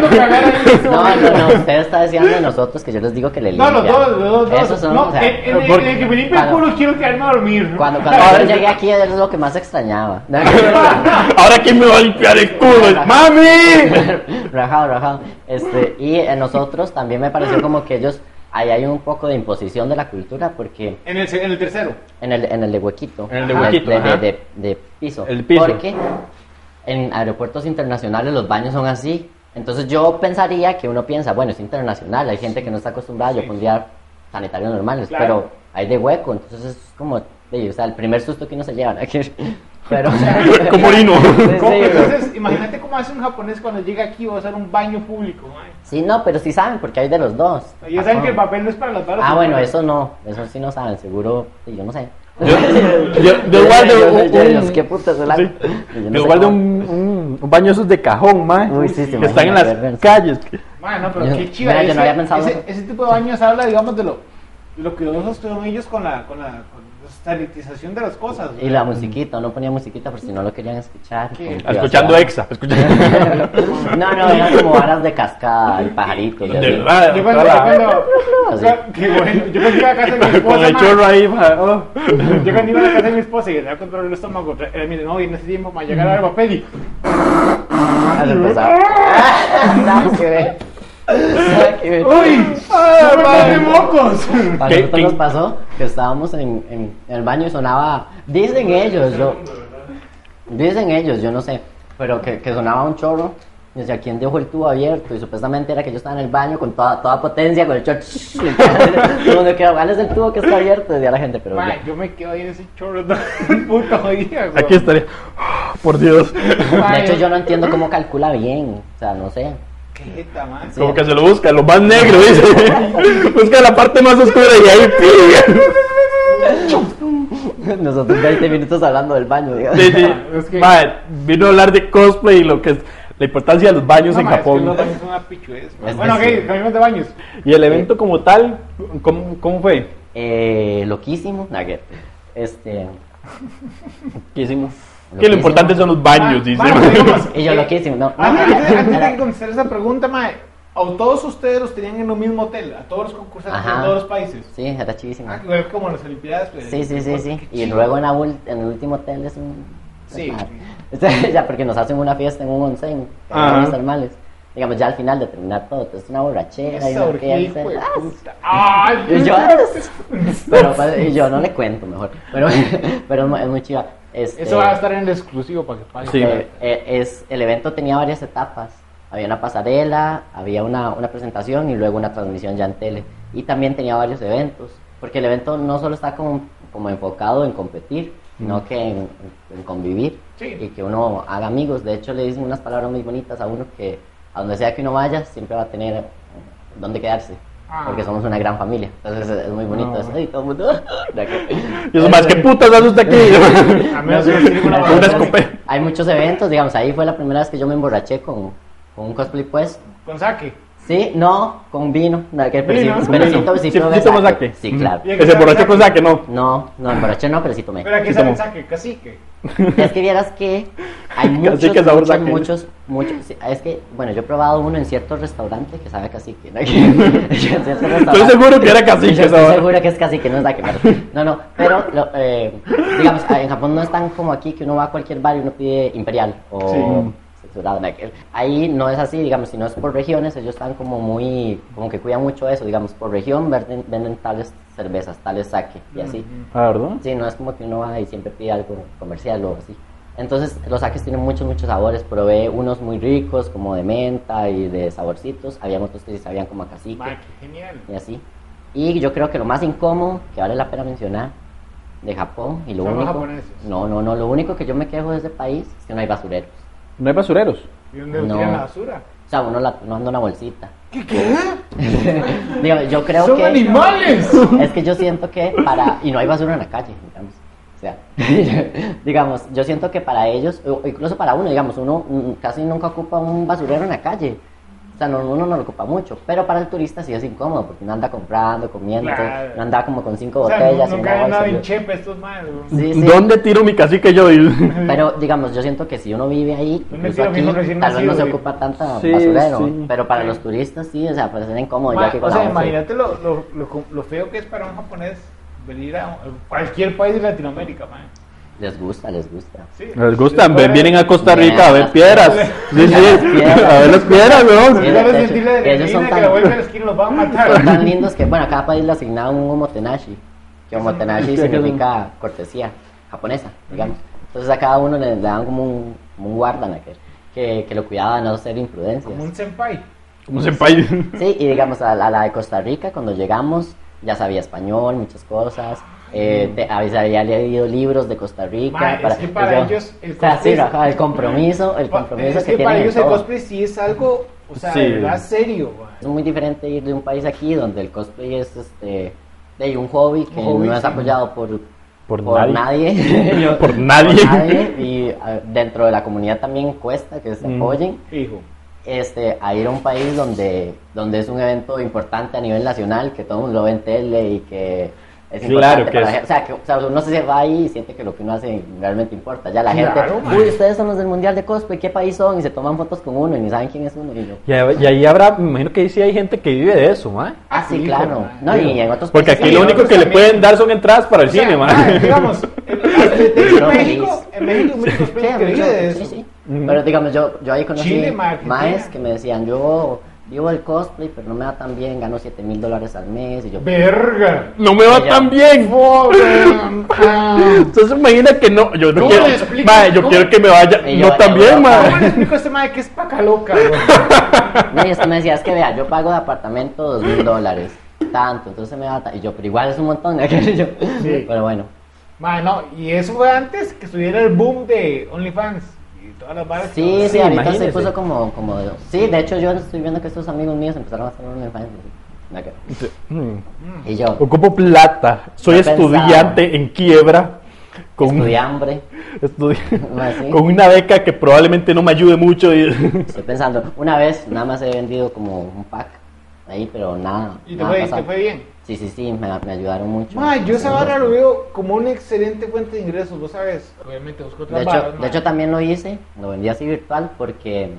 No cagar ahí No, no, no, usted está diciendo de nosotros que yo les digo que le No, limpian. los dos, los dos. Esos son, no, o sea, en, porque- en el que me limpia el culo quiero quedarme a dormir. Cuando, cuando yo llegué aquí es lo que más extrañaba. Ahora quién me va a limpiar el culo, mami. rajado, rajado. Este, y en nosotros también me pareció como que ellos, ahí hay un poco de imposición de la cultura, porque En el, en el tercero. en el, en el de huequito. En el de huequito, de- de- de piso. El piso. Porque en aeropuertos internacionales los baños son así. Entonces yo pensaría que uno piensa, bueno, es internacional, hay gente que no está acostumbrada, yo pondría sanitarios normales, Claro. pero hay de hueco, entonces es como, o sea, el primer susto que uno se lleva. ¿no? Pero... Como orino. Entonces, imagínate cómo hace un japonés cuando llega aquí y va a hacer un baño público. man. Sí, no, pero sí saben, porque hay de los dos. Ellos saben que el papel no es para las varas. Ah, bueno, eso no, eso sí no saben, seguro, sí, yo no sé. Yo, yo, yo guardo Yo- un, un- ¿Qué putas es la- sí. yo no yo sé guardo un, un, baño esos de cajón, man. Uy, sí, que están en las vergüenza. calles. Man, no, pero Yo- qué chiva. mira, yo no ese, había pensado ese, ese tipo de baños habla, digamos, de lo, de lo cuidadosos que son ellos con la, con la, con la sanitización de las cosas. Y la musiquita, no ponía musiquita por si no lo querían escuchar. Escuchando privacidad. exa. Escuchando. No, no, eran como varas de cascada y pajaritos. De verdad. Yo cuando, yo iba a casa de mi esposa, Con el chorro ahí, yo cuando iba a casa de mi esposa y le daba control el estómago, él me dice, no, y en ese tiempo me llegar al papel y empezaba. ¡Uy! ¡Ah, de mocos! A ¿Qué- nosotros qué- nos pasó que estábamos en, en- el baño y sonaba, dicen ellos, yo, dicen ellos, yo no sé, pero que, que sonaba un chorro. Y decía, ¿quién dejó el tubo abierto? Y supuestamente era que yo estaba en el baño con toda, toda potencia, con el chorro. Todo el ¿cuál es el tubo que está abierto? Decía la gente, pero yo me quedo ahí en ese chorro todo el puto día, güey. Aquí estaría. Oh, Por Dios. De hecho, yo no entiendo cómo calcula bien, o sea, no sé. Como que se lo busca, lo más negro, dice. busca la parte más oscura y ahí pide. Nosotros 20 minutos hablando del baño, digamos. Sí, sí. Es que- Mae, vino a hablar de cosplay y lo que es la importancia de los baños No, en man, es que Japón. los baños son una pichuez, man. Es Bueno, ok, cambiamos de baños. Y el evento como tal, ¿cómo, cómo fue? Eh, loquísimo, nugget. Este, ¿Qué hicimos? Lo Que lo importante son los baños, Man, dice. y yo loquísimo, no. no, Antes, antes de contestar esa pregunta, mae, a todos ustedes los tenían en un mismo hotel, a todos los concursantes de todos los países. Sí, era chivísimo. Ah, como las Olimpiadas. pues, Sí, sí, sí, sí. Y luego en, la ul- en el último hotel es un... Sí. ya, porque nos hacen una fiesta en un onsen, Ajá. en termales. Digamos, ya al final de terminar todo, entonces es una borrachera y una orgía, fiesta. Ah, puta. Ay, Y yo, pero, pues, y yo no le cuento mejor. Pero, pero es muy chiva. Este, Eso va a estar en el exclusivo para que paguen. Sí. eh, eh, es, el evento tenía varias etapas. Había una pasarela, había una, una presentación y luego una transmisión ya en tele. Y también tenía varios eventos, porque el evento no solo está como, como enfocado en competir, sino que en, en convivir Sí. y que uno haga amigos. De hecho, le dicen unas palabras muy bonitas a uno que a donde sea que uno vaya, siempre va a tener eh, dónde quedarse. Ah. Porque somos una gran familia. Entonces es, muy bonito. Eso, y todo el mundo... Y eso más, ¿qué putas hace usted aquí? A menos que. Hay muchos eventos, digamos, ahí fue la primera vez que yo me emborraché con, con un cosplay pues. Con saque. Sí, no, con vino. No, que pero sí, Vino. pero sí, Vino. to- sí Sí, tomé sí saque. Sí, claro. Que borrachó con saque, no. No, no, emborraché no, pero sí tomé. Pero aquí Sí, sale tomó. saque, cacique. Es que vieras que hay muchos, Cacique, sabor muchos, saque. muchos, muchos. sí, Es que, bueno, yo he probado uno en cierto restaurante que sabe cacique. ¿no? En cierto restaurante. Estoy seguro que era cacique Yo Estoy seguro que es cacique, no es saque. pero- No, no, pero, lo- eh, digamos, en Japón no es tan como aquí que uno va a cualquier bar y uno pide imperial o Ahí no es así, digamos, si no es por regiones, ellos están como muy, como que cuidan mucho eso, digamos, por región venden, venden tales cervezas, tales saque y así. Ah, ¿verdad? Sí, no es como que uno va y siempre pide algo comercial o así. Entonces, los saques tienen muchos, muchos sabores. Probé unos muy ricos, como de menta y de saborcitos. Había otros que sí sabían como a cacique qué genial. y así. Y yo creo que lo más incómodo, que vale la pena mencionar, de Japón, y lo único... japoneses. No, no, no, lo único que yo me quejo de ese país es que no hay basureros. No hay basureros. ¿Y dónde No. tiran la basura? O sea, uno, la, uno anda una bolsita. ¿Qué qué? Digo, yo creo ¡Son que... animales! Es que yo siento que para... Y no hay basura en la calle, digamos. O sea, digamos, yo siento que para ellos, o incluso para uno, digamos, uno mm, casi nunca ocupa un basurero en la calle. O sea, no, uno no lo ocupa mucho. Pero para el turista sí es incómodo, porque uno anda comprando, comiendo, Claro. uno anda como con cinco O sea, botellas. andado bolsa, en chepe estos madres. Sí, sí. ¿Dónde tiro mi cacique yo? Pero digamos, yo siento que si uno vive ahí, ¿Dónde incluso aquí, tal vez no se ocupa tanta Sí, basurero. sí. Pero para los turistas sí, o sea, pues es incómodo. Ma, ya que o sea, imagínate lo, lo, lo, lo feo que es para un japonés venir a cualquier país de Latinoamérica, man. Les gusta, les gusta. Sí. Les gustan, vienen a Costa Rica a ver piedras. Sí, sí, A ver las piedras, weón. Ellos son tan- lindos que, bueno, a cada país le asignaron un omotenashi. Que omotenashi significa cortesía japonesa, digamos. Entonces a cada uno le, le daban como un, como un guardan que, que, que lo cuidaba de no hacer imprudencias. Como un senpai. Como senpai. Sí, y digamos a la, a la de Costa Rica, cuando llegamos, ya sabía español, muchas cosas. Eh, te- había, había leído libros de Costa Rica. Ma, es que para ellos el o sea, sí, cosplay- ajá, el compromiso, el compromiso es que, que, para ellos el todo. cosplay sí es algo, o sea, Sí. de verdad serio, man. Es muy diferente ir de un país aquí donde el cosplay es este de un hobby que Un hobby, no es sí. apoyado por, Por nadie. nadie. Yo- Por nadie. y ah, dentro de la comunidad también cuesta que se Mm. apoyen Hijo. este, a ir a un país donde, donde es un evento importante a nivel nacional, que todo el mundo lo ve en tele y que es Claro importante que para la es- gente. O sea, que, o sea, uno se va ahí y siente que lo que uno hace realmente importa. Ya la Claro, gente, man. uy, ustedes son los del Mundial de Cosplay, ¿qué país son? Y se toman fotos con uno y ni saben quién es uno. Y yo, Y, ahí- y ahí habrá, me imagino que ahí sí hay gente que vive de eso, man. ah, sí, Hijo, claro. man. No, y en otros Porque países aquí lo único que le también. pueden dar son entradas para el O sea, cine, ma, man. digamos, en, México, en México hay muchos Sí, que de sí, eso. sí. Pero digamos, yo, yo ahí conocí ma, maes que me decían, yo vivo el cosplay, pero no me va tan bien, gano 7 mil dólares al mes. Y yo, Verga. No me va tan bien. Entonces imagina que no, yo no ¿Cómo quiero, explico? mae, yo ¿Cómo? quiero que me vaya no tan bien, Europa. ¿Cómo le explico a este madre que es paca loca? No, y es que me decía, es que vea, yo pago de apartamento dos mil dólares, tanto, entonces me va a... Y yo, pero igual es un montón, yo, Sí. Pero bueno, Ma, no, y eso fue antes que estuviera el boom de OnlyFans sí, sí, Sí, ahorita se puso como, como... de- Sí, de hecho yo estoy viendo que estos amigos míos empezaron a hacer un OnlyFans. Mm. Y yo, Ocupo plata, soy pensaba. estudiante en quiebra con, estudiambre, estudi- sí. con una beca que probablemente no me ayude mucho. y- estoy pensando, una vez nada más he vendido como un pack ahí, pero nada. Y te nada fue, pasado. te fue bien. Sí, sí, sí, me, me ayudaron mucho. Ma, yo esa Sí, sí. lo veo como una excelente fuente de ingresos, vos sabes. Obviamente busco otras De hecho, varas, de hecho también lo hice, lo vendí así virtual porque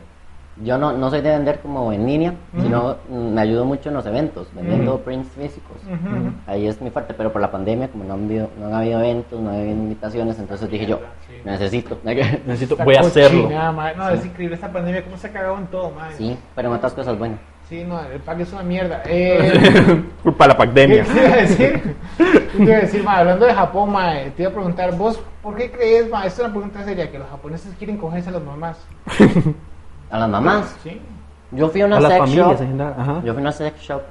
yo no, no soy de vender como en línea, sino mm, me ayudo mucho en los eventos, vendiendo prints físicos. Ujú, ujú. Ahí es muy fuerte, pero por la pandemia, como no han habido, no han habido eventos, no ha habido invitaciones, entonces dije yo, Sí. necesito. Necesito, voy a hacerlo. cochinada, ma. No, es increíble esta pandemia, cómo se ha cagado en todo, madre. Sí, pero en otras cosas, bueno. Sí, no, el pack es una mierda. Eh, Culpa de la ¿Qué pandemia. te iba a decir? ¿Qué te iba a decir, ma? Hablando de Japón, ma, te iba a preguntar, vos, ¿por qué crees, ma? Esta es una pregunta seria, que los japoneses quieren cogerse a las mamás. A las mamás. ¿Sí? Yo fui a una A las sex familias shop. ajá. Yo fui a una sex shop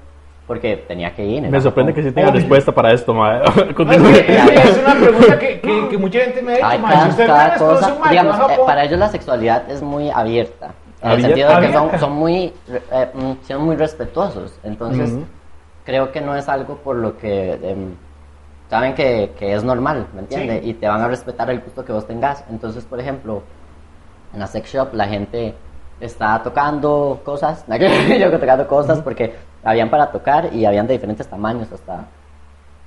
porque tenía que ir. Me sorprende que Japón. sí tenga Obvio. respuesta para esto. No, es, que, que una pregunta que, que, que mucha gente me ha dicho, Hay ma. Si cada, usted cosa, ma que digamos, eh, para ellos la sexualidad es muy abierta. En el sentido de que son, son muy, eh, mm, son muy respetuosos. Entonces, Ujú. creo que no es algo por lo que em, saben que, que es normal, ¿me entiendes? Sí. Y te van a respetar el gusto que vos tengas. Entonces, por ejemplo, en la sex shop la gente está tocando cosas, yo tocando cosas porque habían para tocar y habían de diferentes tamaños hasta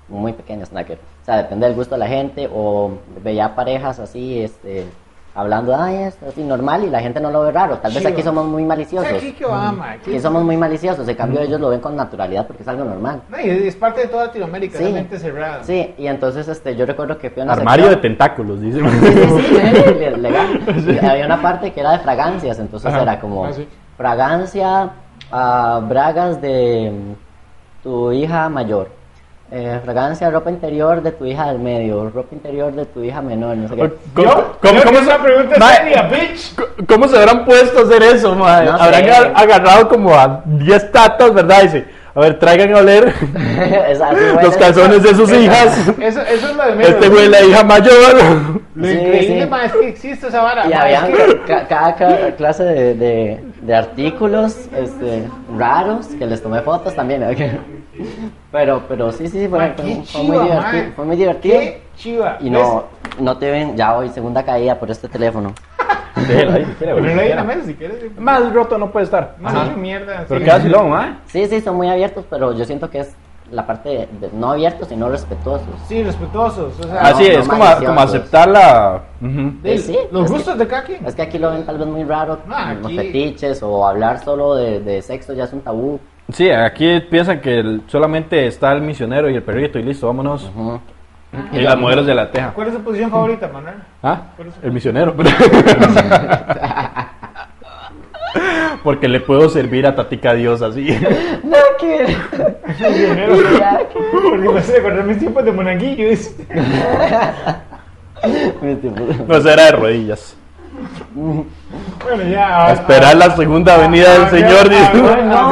muy pequeños. O sea, depende del gusto de la gente o veía parejas así, este, hablando, ay, esto así normal y la gente no lo ve raro. Tal vez aquí somos muy maliciosos. Aquí que va, ma, aquí- Aquí somos muy maliciosos, en cambio ellos lo ven con naturalidad porque es algo normal. No, y es parte de toda Latinoamérica, Sí. realmente cerrada. Sí, y entonces este, yo recuerdo que fui a una Armario de tentáculos, dice. Sí, sí, sí, le- legal. Y había una parte que era de fragancias, entonces Ajá. era como Ah, sí. fragancia, ah, bragas de mm, tu hija mayor, eh, fragancia, ropa interior de tu hija del medio, ropa interior de tu hija menor, no sé qué. ¿Cómo, Yo, cómo- es una pregunta Ma- seria, bitch. ¿Cómo se habrán puesto a hacer eso, madre? No. Habrán agar- agarrado como a 10 tatas, ¿verdad? Dice, a ver, traigan a oler los es- calzones de sus hijas. Eso, eso es lo de menos. Este güey la hija mayor. Lo Sí, increíble, sí. ma, es que existe esa vara. Y ma, había es que- ca- cada, cada clase de, de, de artículos este, raros que les tomé fotos también. Pero, pero sí, sí, fue, fue- qué fue muy divertido. Fue muy divertido. Qué chiva. Y no, no te ven, ya hoy, segunda caída por este teléfono. Déjelo ahí, si quiere, güey, Ponelo si ahí en la quiere. mesa si quieres. Más roto no puede estar. Más mierda. Pero sí. queda silón, ¿ah? Sí, sí, son muy abiertos, pero yo siento que es la parte de, de no abiertos, sino respetuosos. Sí, respetuosos. O sea, Así no, es, no como, como aceptar la. Ujú. de- Sí, los gustos de cada quien. Es que aquí lo ven tal vez muy raro, Ah, los fetiches o hablar solo de, de sexo ya es un tabú. Sí, aquí piensan que el- solamente está el misionero y el perrito y listo, vámonos. Ujú. Y las modelos de la teja. ¿Cuál es tu posición favorita, Manuel? ¿Ah? El misionero. Porque le puedo servir a Tatica Dios así. No, que... Ya, que- Porque me hace recordar mis tiempos de monaguillo. es- Mis tiempos. No, era de rodillas. Bueno, ya. A esperar la segunda venida del Señor. ah,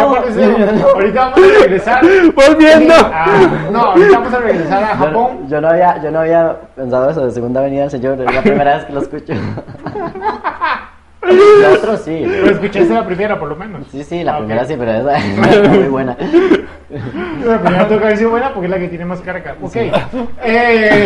Ahorita vamos a regresar. Volviendo. Ah, no, ahorita vamos a regresar a Japón. yo no había, yo no había pensado eso de segunda venida del Señor, es la primera vez que lo escucho. La otra sí. Pero escuchaste la primera, por lo menos. Sí, sí, la Ah, primera sí, pero esa está muy buena. La primera toca haber sido buena porque es la que tiene más carga. Ok. Eh,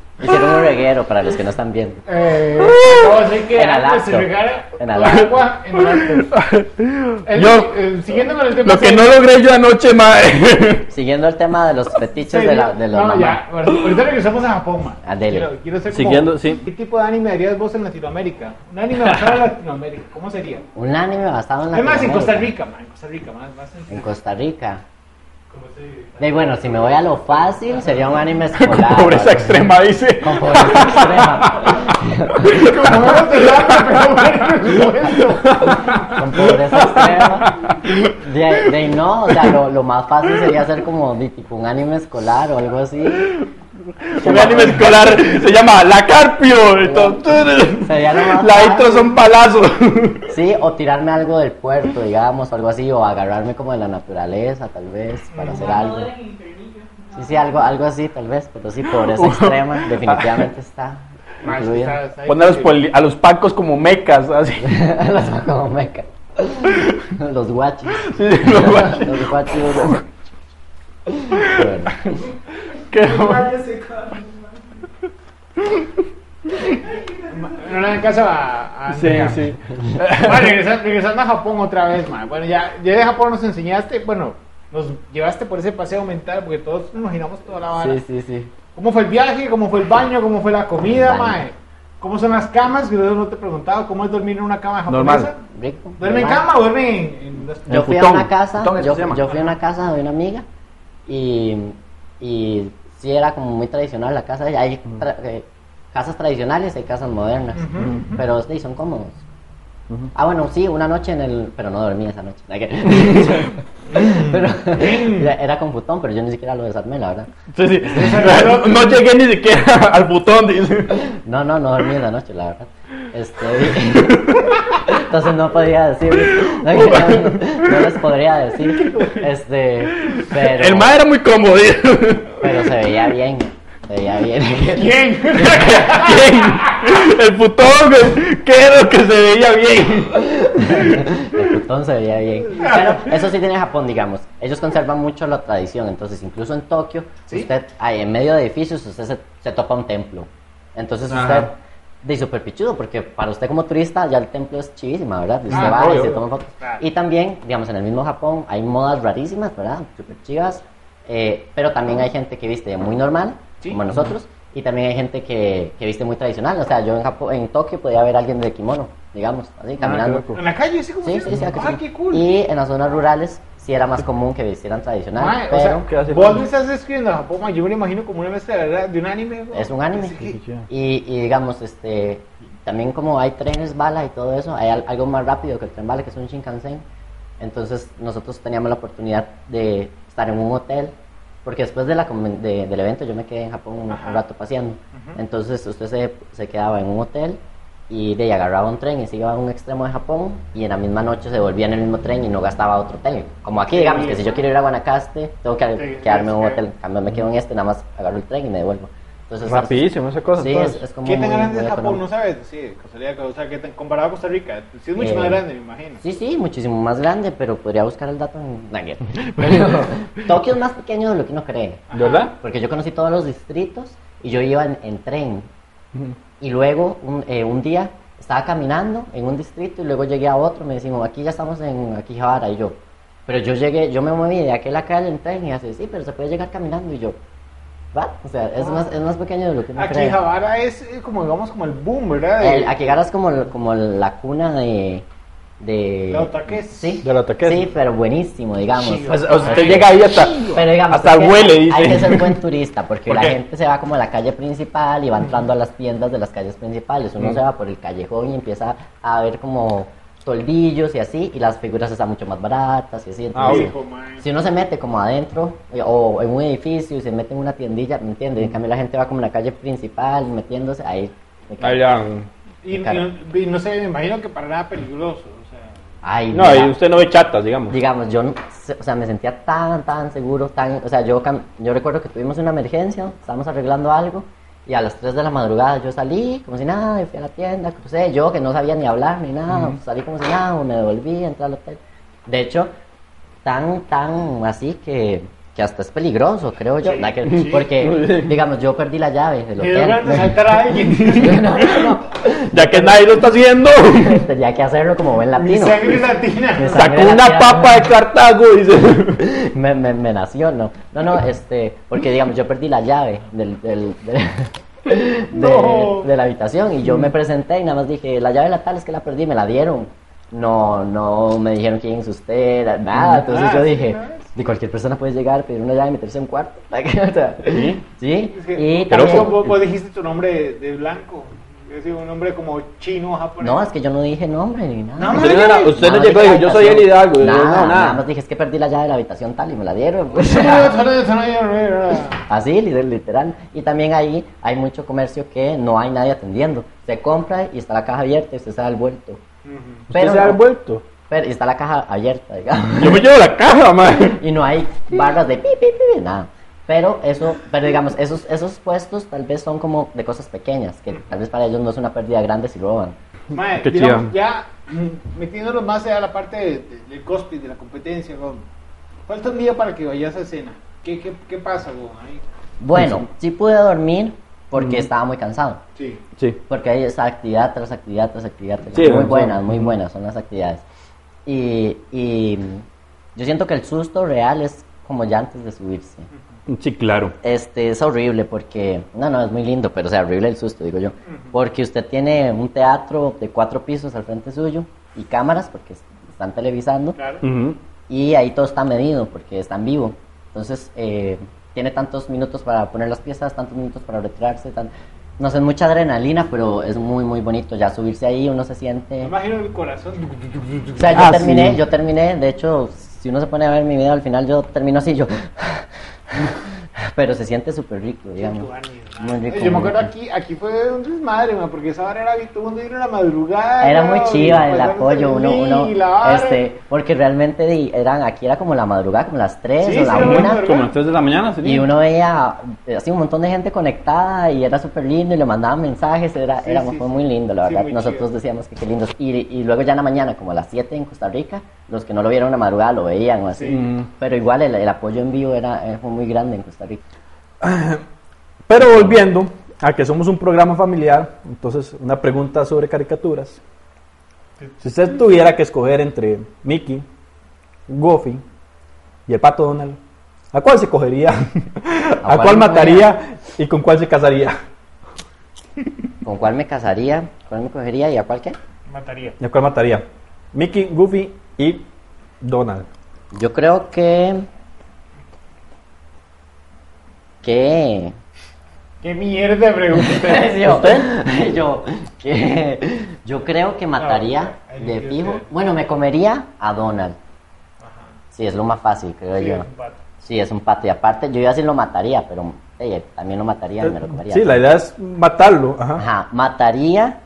Hicieron un reguero para los que no están viendo. eh, no, así que En antes se regara En agua en el Yo- eh, siguiendo con el tema. Lo que no logré yo anoche, mae. Siguiendo el tema de los fetiches Sí, de la, de los no, mamás. ya, ahorita regresamos a Japón, man. Quiero, quiero ser como, Siguiendo, sí. ¿Qué tipo de anime harías vos en Latinoamérica? Un anime basado en Latinoamérica, ¿cómo sería? Un anime basado en la Es más, en Costa Rica, man, en Costa Rica, más, más en- En Costa Rica. ¿Cómo se- Y bueno, si me voy a lo fácil, sería un anime escolar. Con pobreza extrema, dice. Con pobreza extrema. Con pobreza extrema. De, de no, o sea, lo, lo más fácil sería hacer como tipo un anime escolar o algo así. Un anime escolar se llama La Carpio. Entonces, Sería lo más la intro son palazos. Sí, o tirarme algo del puerto, digamos, o algo así, o agarrarme como de la naturaleza, tal vez, para hacer algo. Sí, sí, algo, algo así, tal vez, pero sí, pobreza extrema, definitivamente está incluida. está- Poner a los, a los pacos como mecas, así. Los como meca. Los guachis. Sí, los guachis. Los guachis. Bueno, No le dan caso a, a Sí, Andrea. sí. Bueno, regresando, regresando a Japón otra vez, man. Bueno, ya, ya de Japón nos enseñaste, bueno, nos llevaste por ese paseo mental porque todos nos imaginamos toda la vara. sí, sí, sí. ¿Cómo fue el viaje? ¿Cómo fue el baño? ¿Cómo fue la comida, mae? ¿Cómo son las camas? Que yo no te he preguntado. ¿Cómo es dormir en una cama japonesa? Normal. Rico. ¿Duerme en cama o duerme en, en Yo fui a una casa, yo, fui a una casa de una amiga y, y sí era como muy tradicional la casa. Hay tra- eh, casas tradicionales, hay casas modernas, pero sí, son cómodos. Ah, bueno, sí, una noche en el... Pero no dormí esa noche. pero era- con futón, pero yo ni siquiera lo desarmé, la verdad. Sí, sí. No llegué ni siquiera al botón, dice. No, no, no dormí esa noche, la verdad. Este, entonces no podía decir, no, no- no les podría decir, este, pero, El mae era muy cómodo. pero se veía bien, se veía bien. ¿Quién? ¿Quién? El putón, güey. ¿Qué era lo que se veía bien? El putón se veía bien. Pero eso sí tiene Japón, digamos. Ellos conservan mucho la tradición. Entonces, incluso en Tokio, ¿Sí? usted, ahí en medio de edificios, usted se, se topa un templo. Entonces, Ajá. De súper pichudo, porque para usted como turista ya el templo es chivísima, ¿verdad? Y usted Ah, va y obvio, se obvio. toma fotos. Claro. Y también, digamos, en el mismo Japón hay modas rarísimas, ¿verdad? Súper chivas, eh, pero también hay gente que viste muy normal, Sí. como nosotros, y también hay gente que, que viste muy tradicional. O sea, yo en, Japón, en Tokio podía ver a alguien de kimono, digamos, así, caminando. qué loco. En la calle, así como Sí, sí, sí, ¿a que Ah, sí? qué cool. Y en las zonas rurales sí era más común que vistieran tradicional, Mae, o pero sea, ¿qué hace vos me estás describiendo a Japón, mae, yo me lo imagino como una mezcla de un anime. güey. es un anime. Sí. Y, y digamos, este, también como hay trenes bala y todo eso, hay al- algo más rápido que el tren bala, que es un Shinkansen. Entonces nosotros teníamos la oportunidad de estar en un hotel, porque después de la, de- del evento yo me quedé en Japón un, Ajá. un rato paseando. Ujú. Entonces usted se, se quedaba en un hotel y de ahí agarraba un tren y se iba a un extremo de Japón y en la misma noche se volvía en el mismo tren y no gastaba otro hotel. Como aquí, digamos, que si yo quiero ir a Guanacaste, tengo que Sí, quedarme en un hotel. En cambio, me quedo en este, nada más agarro el tren y me devuelvo. Entonces, Rapidísimo esa cosa. Sí, es, es como ¿Qué tan grande es Japón? económico. No sabes. Sí, o sea, ¿qué tan, comparado a Costa Rica. Sí, es mucho Eh, más grande, me imagino. Sí, sí, muchísimo más grande, pero podría buscar el dato en... Bien. Pero Tokio es más pequeño de lo que uno cree. ¿De verdad? Porque yo conocí todos los distritos y yo iba en, en tren. Y luego, un, eh, un día, estaba caminando en un distrito y luego llegué a otro. Me decimos, aquí ya estamos en Akihabara. Y yo, pero yo llegué, yo me moví de aquella calle en tren y así, sí, pero se puede llegar caminando. Y yo, ¿va? O sea, es, más, es más pequeño de lo que uno Aquí. Javara es eh, como, digamos, como el boom, ¿verdad? El, Akihabara es como, como la cuna de... de. Sí, los otaques. sí, pero buenísimo, digamos. Sí, O sea, usted llega ahí hasta, Pero digamos, hasta es que huele, hay- dice. Hay que ser buen turista porque ¿Por la gente se va como a la calle principal y va entrando a las tiendas de las calles principales. Uno Mm. se va por el callejón y empieza a ver como toldillos y así, y las figuras están mucho más baratas y así. Ah, Entonces, si uno se mete como adentro eh, o en un edificio y se mete en una tiendilla, ¿me entiendes? En cambio la gente va como en la calle principal metiéndose ahí. Allá. Y, y no sé, me imagino que para nada peligroso. Ay, No, mira. y usted no ve chatas, digamos. digamos, yo, no- o sea, me sentía tan, tan seguro, tan, o sea, yo, yo recuerdo que tuvimos una emergencia, estábamos arreglando algo, y a las 3 de la madrugada yo salí como si nada, fui a la tienda, crucé, yo que no sabía ni hablar ni nada, salí como si nada, me devolví, entré al hotel. De hecho, tan, tan así que, que hasta es peligroso, creo yo, Sí, sí. porque, digamos, yo perdí la llave del hotel. saltar a alguien. no, no, no, Ya que nadie lo está haciendo, tenía que hacerlo como buen Mi latino. sangre latina. Mi sacó una latina. papa de Cartago, dice. me, me, me nació, no. No, no, este, porque digamos, yo perdí la llave del, del, del- de, No. de la habitación y yo me presenté y nada más dije, la llave de la tal es que la perdí, me la dieron. No, no me dijeron quién es usted, nada. Entonces Ah, yo sí, dije. De cualquier persona puede llegar, pedir una llave y meterse en un cuarto. Sí. Sí, Es que, y pero también- vos, vos dijiste tu nombre de, de blanco. Es decir, un nombre como chino, japonés. No, es que yo no dije nombre ni nada. No, Usted no, era- usted Nada no más llegó y dijo, yo soy el. Hidalgo. y yo, Nada, no, nada nada. más dije, es que perdí la llave de la habitación tal y me la dieron. pues. Así, li- literal. Y también ahí hay mucho comercio que no hay nadie atendiendo. Se compra y está la caja abierta y usted se da el vuelto. Usted se ha no- vuelto. Pero- y está la caja abierta, digamos. Yo me llevo la caja, man. y no hay barras de pi, pi, pi, pi, nada. Pero eso, pero digamos, esos, esos puestos tal vez son como de cosas pequeñas, que tal vez para ellos no es una pérdida grande si roban. Mae, Qué digamos, chido. ya mm, metiéndonos más allá a la parte de- de- del cosplay, de la competencia, ¿no? falta un día para que vayas a escena. ¿Qué, qué, qué pasa, güey? Ahí. Bueno, sí pude dormir porque estaba muy cansado. Sí. Sí. Porque hay esa actividad tras actividad tras actividad. tras- Sí, muy buenas, muy buenas son las actividades. Y, y yo siento que el susto real es como ya antes de subirse. Sí, claro. Este es horrible porque, no, no, es muy lindo, pero o sea, horrible el susto, digo yo. Porque usted tiene un teatro de cuatro pisos al frente suyo y cámaras porque es- están televisando Claro. Y ahí todo está medido porque está en vivo. Entonces, eh, tiene tantos minutos para poner las piezas, tantos minutos para retirarse. Tan... No sé, es mucha adrenalina, pero es muy, muy bonito. Ya subirse ahí, uno se Me siente. imagino el corazón. O sea, yo Ah, terminé, sí. yo terminé. De hecho, si uno se pone a ver mi video al final, yo termino así, yo. Pero se siente súper rico, digamos. Muy rico. Yo me acuerdo rico. aquí, aquí fue un desmadre, man, porque esa vara era todo el mundo ir a la madrugada. Era muy chiva el apoyo, uno, uno, este, porque realmente eran, aquí era como la madrugada, como las 3 Sí, o la sí, era la 1, madrugada. Como las 3 de la mañana, sería. y uno veía eh, así un montón de gente conectada y era súper lindo y le mandaban mensajes, era, Sí, era sí, fue sí. muy lindo, la verdad. Nosotros chido. decíamos que qué lindo. Y, y luego ya en la mañana, como a las 7 en Costa Rica, los que no lo vieron en la madrugada lo veían o así. Sí. Mm. Pero igual el, el apoyo en vivo era, eh, fue muy grande en Costa Rica. Pero volviendo a que somos un programa familiar, entonces una pregunta sobre caricaturas. Si usted tuviera que escoger entre Mickey, Goofy y el pato Donald, ¿a cuál se cogería? ¿A, cuál mataría y con cuál se casaría? ¿Con cuál me casaría? ¿Cuál me cogería y a cuál qué? Mataría. ¿Y a cuál mataría? Mickey, Goofy y Donald. Yo creo que. Que. ¿Qué mierda de pregunta? yo, yo, que, yo creo que mataría de yo fijo. Bueno, me comería a Donald. Sí, es lo más fácil, creo Sí, yo. es un pato. Sí, es un pato. Y aparte, yo iba a decir lo mataría, pero también lo mataría y me lo comería. Sí, la idea es matarlo. Ajá. Ajá, mataría.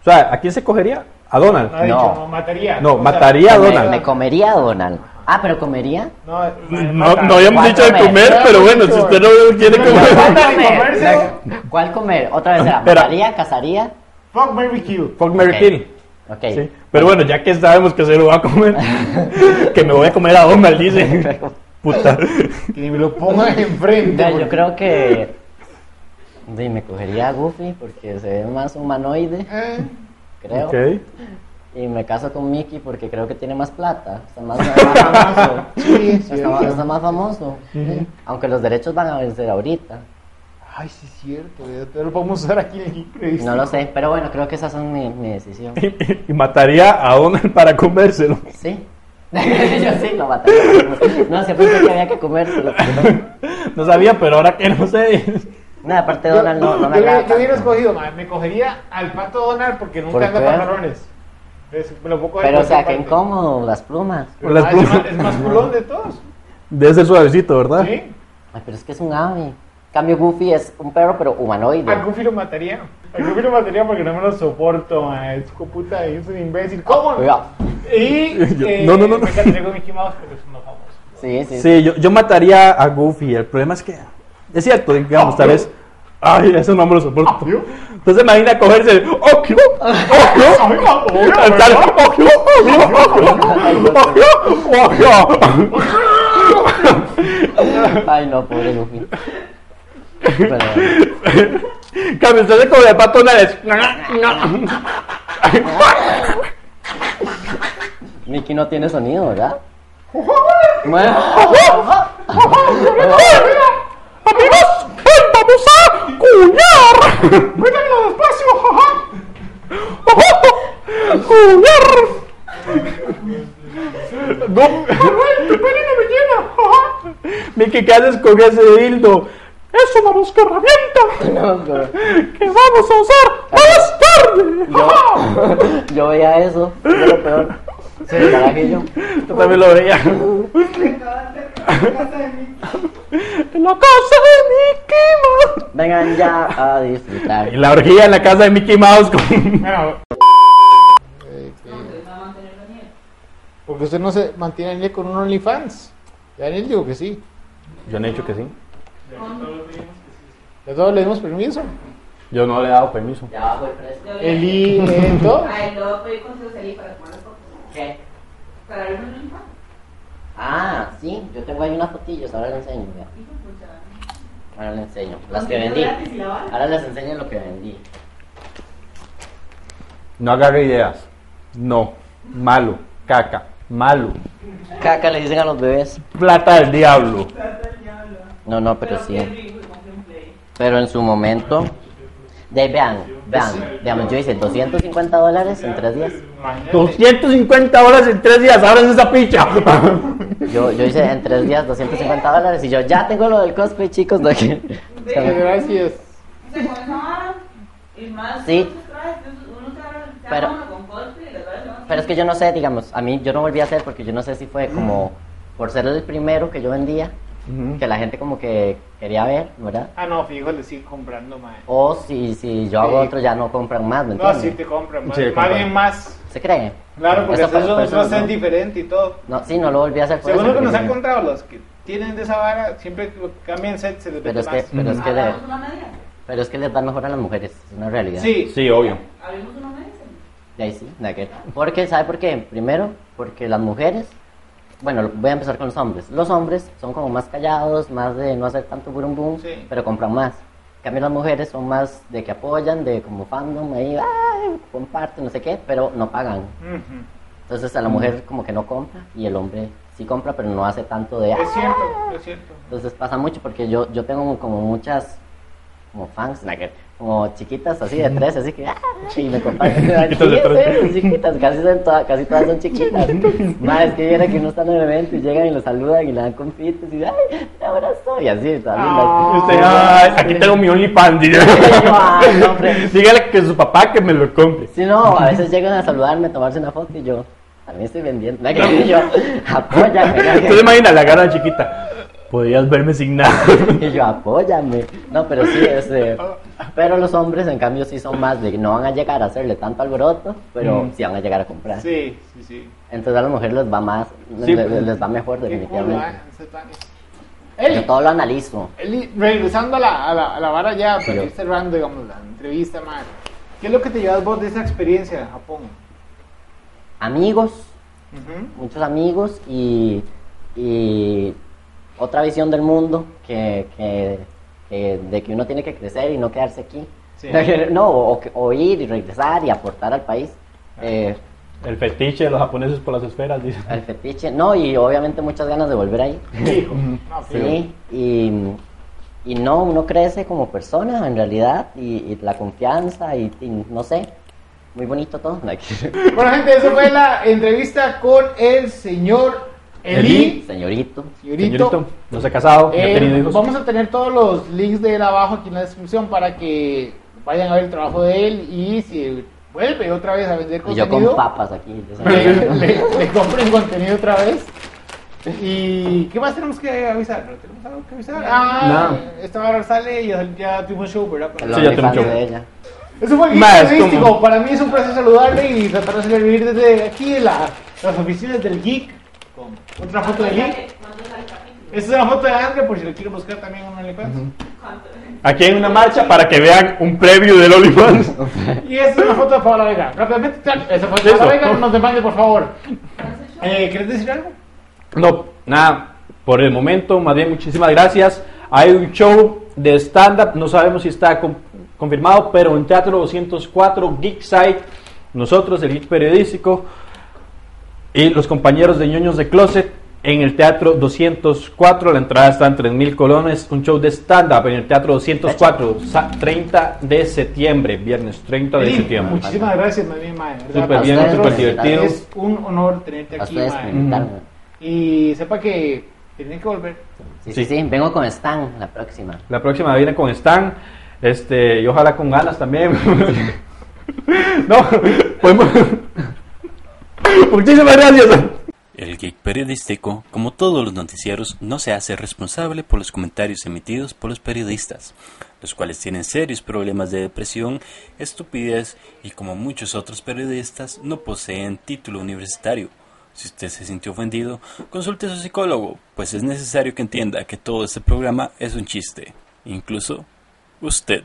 O sea, ¿a quién se cogería? A Donald. No dicho, mataría. No, O sea, mataría a Donald. me comería a Donald. Ah, pero comería. No, No, no habíamos ¿Cuál dicho de comer? pero bueno, si usted no quiere comer. ¿Cuál comer? comérselo? ¿Cuál comer? Otra vez. ¿mataría? ¿Cazaría? Fuck, Mary Kill. Fuck, Mary Ok. Kill. Ok. Sí. Pero bueno, ya que sabemos que se lo va a comer, que me voy a comer a Donald, dice. Puta. Que ni me lo pongan enfrente. Ya, yo creo que. Sí, me cogería a Goofy porque se ve más humanoide, Eh, creo. Y me caso con Mickey porque creo que tiene más plata. Está más, más famoso. Sí, está, más, sí. está más famoso. Aunque los derechos van a vencer ahorita. Ay, sí, es cierto. ya te lo podemos usar aquí en Periodístico. No lo sé, pero bueno, creo que esas son mi, mi decisión. Y mataría a Donald para comérselo. Sí. Yo sí lo mataría. No, siempre pensé que había que comérselo. pero no. No sabía, pero ahora que no sé. No, aparte Donald no, no me yo yo hubiera escogido, ma, me cogería al pato Donald porque nunca ¿Por anda qué? pantalones. Entonces, me lo puedo coger Pero o sea, que incómodo, las plumas. Pero, Las ma, plumas. Es, más, es más culón de todos. Debe ser suavecito, ¿verdad? ¿Sí? Ay, pero es que es un ave. Cambio Goofy es un perro, pero humanoide. A Goofy lo mataría. A Goofy lo mataría porque no me lo soporto, ma. Es puta, es un imbécil. ¿Cómo? Oiga. Y. Yo- eh, no, no, no, no. Me encantaría con Mickey Mouse, pero es uno famoso. Sí, sí. Sí, yo, yo mataría a Goofy. El problema es que. Es cierto, digamos, tal vez. Ay, eso no me lo soporto. Obvio. Entonces imagina cogerse. ¡Okio! ¡Okio! Ay, no, pobre. Pero, Cambio, usted se come de pato una vez. Mickey no tiene sonido, ¿verdad? Bueno, a cuñar. Cuéntamelo despacio, jaja. ¡Cuñar! No. Tu pene no me llena, jaja. Miki, ¿qué haces con ese dildo? Es una herramienta no, pero que vamos a usar más tarde. yo, yo veía eso, es lo peor. Sí, el carajillo. Yo también lo veía. En la casa de Mickey Mouse. Vengan ya a disfrutar. Y la orgía en la casa de Mickey Mouse con... Bueno. Porque usted no se mantiene ni con un OnlyFans. Ya Daniel dijo que sí. Yo no he dicho que sí. ¿De todos le dimos permiso? Yo no le he dado permiso. Ya bajo el precio. Eli, todo. Ay, luego pedí consejos a Eli para tomar. ¿Qué? Para ver un infante. Ah, sí, yo tengo ahí unas fotillos, ahora les enseño. vea. Ahora les enseño. Las que vendí. Ahora les enseño lo que vendí. No agarre ideas. No. Malo. Caca. Malo. Caca le dicen a los bebés. Plata del diablo. No, no, pero sí. Pero en su momento. De vean, vean, digamos, yo hice 250 dólares en tres días. 250 horas en tres días. Ahora es esa picha. Yo, yo hice en tres días 250 dólares y yo ya tengo lo del cosplay, chicos. de que- Gracias. Se comenzaban y más. Sí. Pero- Pero es que yo no sé, digamos, a mí yo no volví a hacer porque yo no sé si fue como por ser el primero que yo vendía, que la gente como que quería ver, ¿verdad? Ah, no, fijo, le sigue comprando, mae. O si, si yo hago Sí. otro ya no compran más, ¿me No, entiendes? sí te compran, más, Sí, más compran. bien más. ¿Se cree? Claro, porque Eso eso, eso, eso es no. diferente y todo. No, sí, no lo volví a hacer por Según lo que nos han encontrado, los que tienen de esa vara, siempre que cambian set se les Pero es que, más. pero es que, le- media. pero es que les va mejor a las mujeres, es una realidad. Sí, Sí, obvio. Abrimos una media. De ahí sí, de aquel. Porque, ¿sabe por qué? Primero, porque las mujeres, bueno, voy a empezar con los hombres. Los hombres son como más callados, más de no hacer tanto burum boom, Sí. pero compran más. cambio las mujeres son más de que apoyan, de como fandom, ahí, ay, comparten, no sé qué, pero no pagan. Entonces a la mujer como que no compra y el hombre sí compra, pero no hace tanto de... Es "Ah". cierto, es cierto. Entonces pasa mucho porque yo, yo tengo como muchas como fans, como chiquitas así de tres, así que... "Ah", y me comparten. Chiquitas de Sí, tres. sí, chiquitas, casi, son todas, casi todas son chiquitas. Más es que viene que uno está en el evento y llegan y lo saludan y le dan confites y ¡ay, te abrazo! Y así. Ah. Usted, ay, aquí tengo mi OnlyFans. no. Dígale que su papá que me lo compre. Si no, a veces llegan a saludarme, a tomarse una foto y yo, mí estoy vendiendo. No, que yo, apóyame. Usted se imagina la cara chiquita. Podrías verme sin nada. Y yo, apóyame. No, pero sí, este, pero los hombres, en cambio, sí son más de que no van a llegar a hacerle tanto alboroto, pero Mm. sí van a llegar a comprar. Sí, sí, sí. Entonces a las mujeres les va más, Sí. les, les va mejor definitivamente. ¿eh? Yo todo lo analizo. Eli, regresando a la, a la, a la vara ya, para ir cerrando, digamos, la entrevista, man. ¿Qué es lo que te llevas vos de esa experiencia en Japón? Amigos, muchos amigos y, y otra visión del mundo que, que- que- de que uno tiene que crecer y no quedarse aquí. Sí. No, o, o ir y regresar y aportar al país. Eh, El fetiche de los japoneses por las esferas, dice. el fetiche, no, y obviamente muchas ganas de volver ahí. Sí, y, y no, uno crece como persona en realidad, y, y la confianza, y, y no sé, muy bonito todo. Bueno, gente, esa fue la entrevista con el señor Eli. Señorito. Señorito. Señorito, no se ha casado, ni ha Eh, tenido hijos. vamos a tener todos los links de él abajo aquí en la descripción para que vayan a ver el trabajo de él y si vuelve otra vez a vender Y yo contenido, con papas aquí. le, le- le compren contenido otra vez. ¿Y qué más tenemos que avisar? ¿No tenemos algo que avisar? Ah, No. esta hora sale y ya, ya tuvimos show, ¿verdad? Sí, ya OnlyFans mucho. de ella. Eso fue Geek Para mí es un placer saludarle y tratar de sobrevivir desde aquí en la- las oficinas del Geek. Con otra foto de Geek. ¿Cuándo sale el capítulo? Esta es una foto de Andre por si lo quieren buscar también en OnlyFans. Aquí hay una marcha para que vean un preview del OnlyFans. Y esta es una foto de Paola Vega. Rápidamente, esa fue Listo. Paola Vega. No nos demande, por favor. Eh, ¿Quieres decir algo? No, nada, por el momento, más bien muchísimas gracias. Hay un show de stand-up, no sabemos si está con- confirmado, pero en Teatro 204, Geek Site, nosotros, el Geek Periodístico, y los compañeros de ñoños de Closet, en el Teatro 204, la entrada está en 3.000 colones, un show de stand-up en el Teatro 204, sa- 30 de septiembre, viernes 30 de septiembre. Muchísimas gracias, más bien, mae. Súper bien, súper divertido. Es un honor tenerte aquí, ustedes mae. Y sepa que tienen que volver. Sí, sí, sí, vengo con Stan la próxima. La próxima viene con Stan, este, y ojalá con ganas también. no, podemos. Muchísimas gracias. El Geek Periodístico, como todos los noticieros, no se hace responsable por los comentarios emitidos por los periodistas, los cuales tienen serios problemas de depresión, estupidez y como muchos otros periodistas no poseen título universitario. Si usted se sintió ofendido, consulte a su psicólogo, pues es necesario que entienda que todo este programa es un chiste, incluso usted.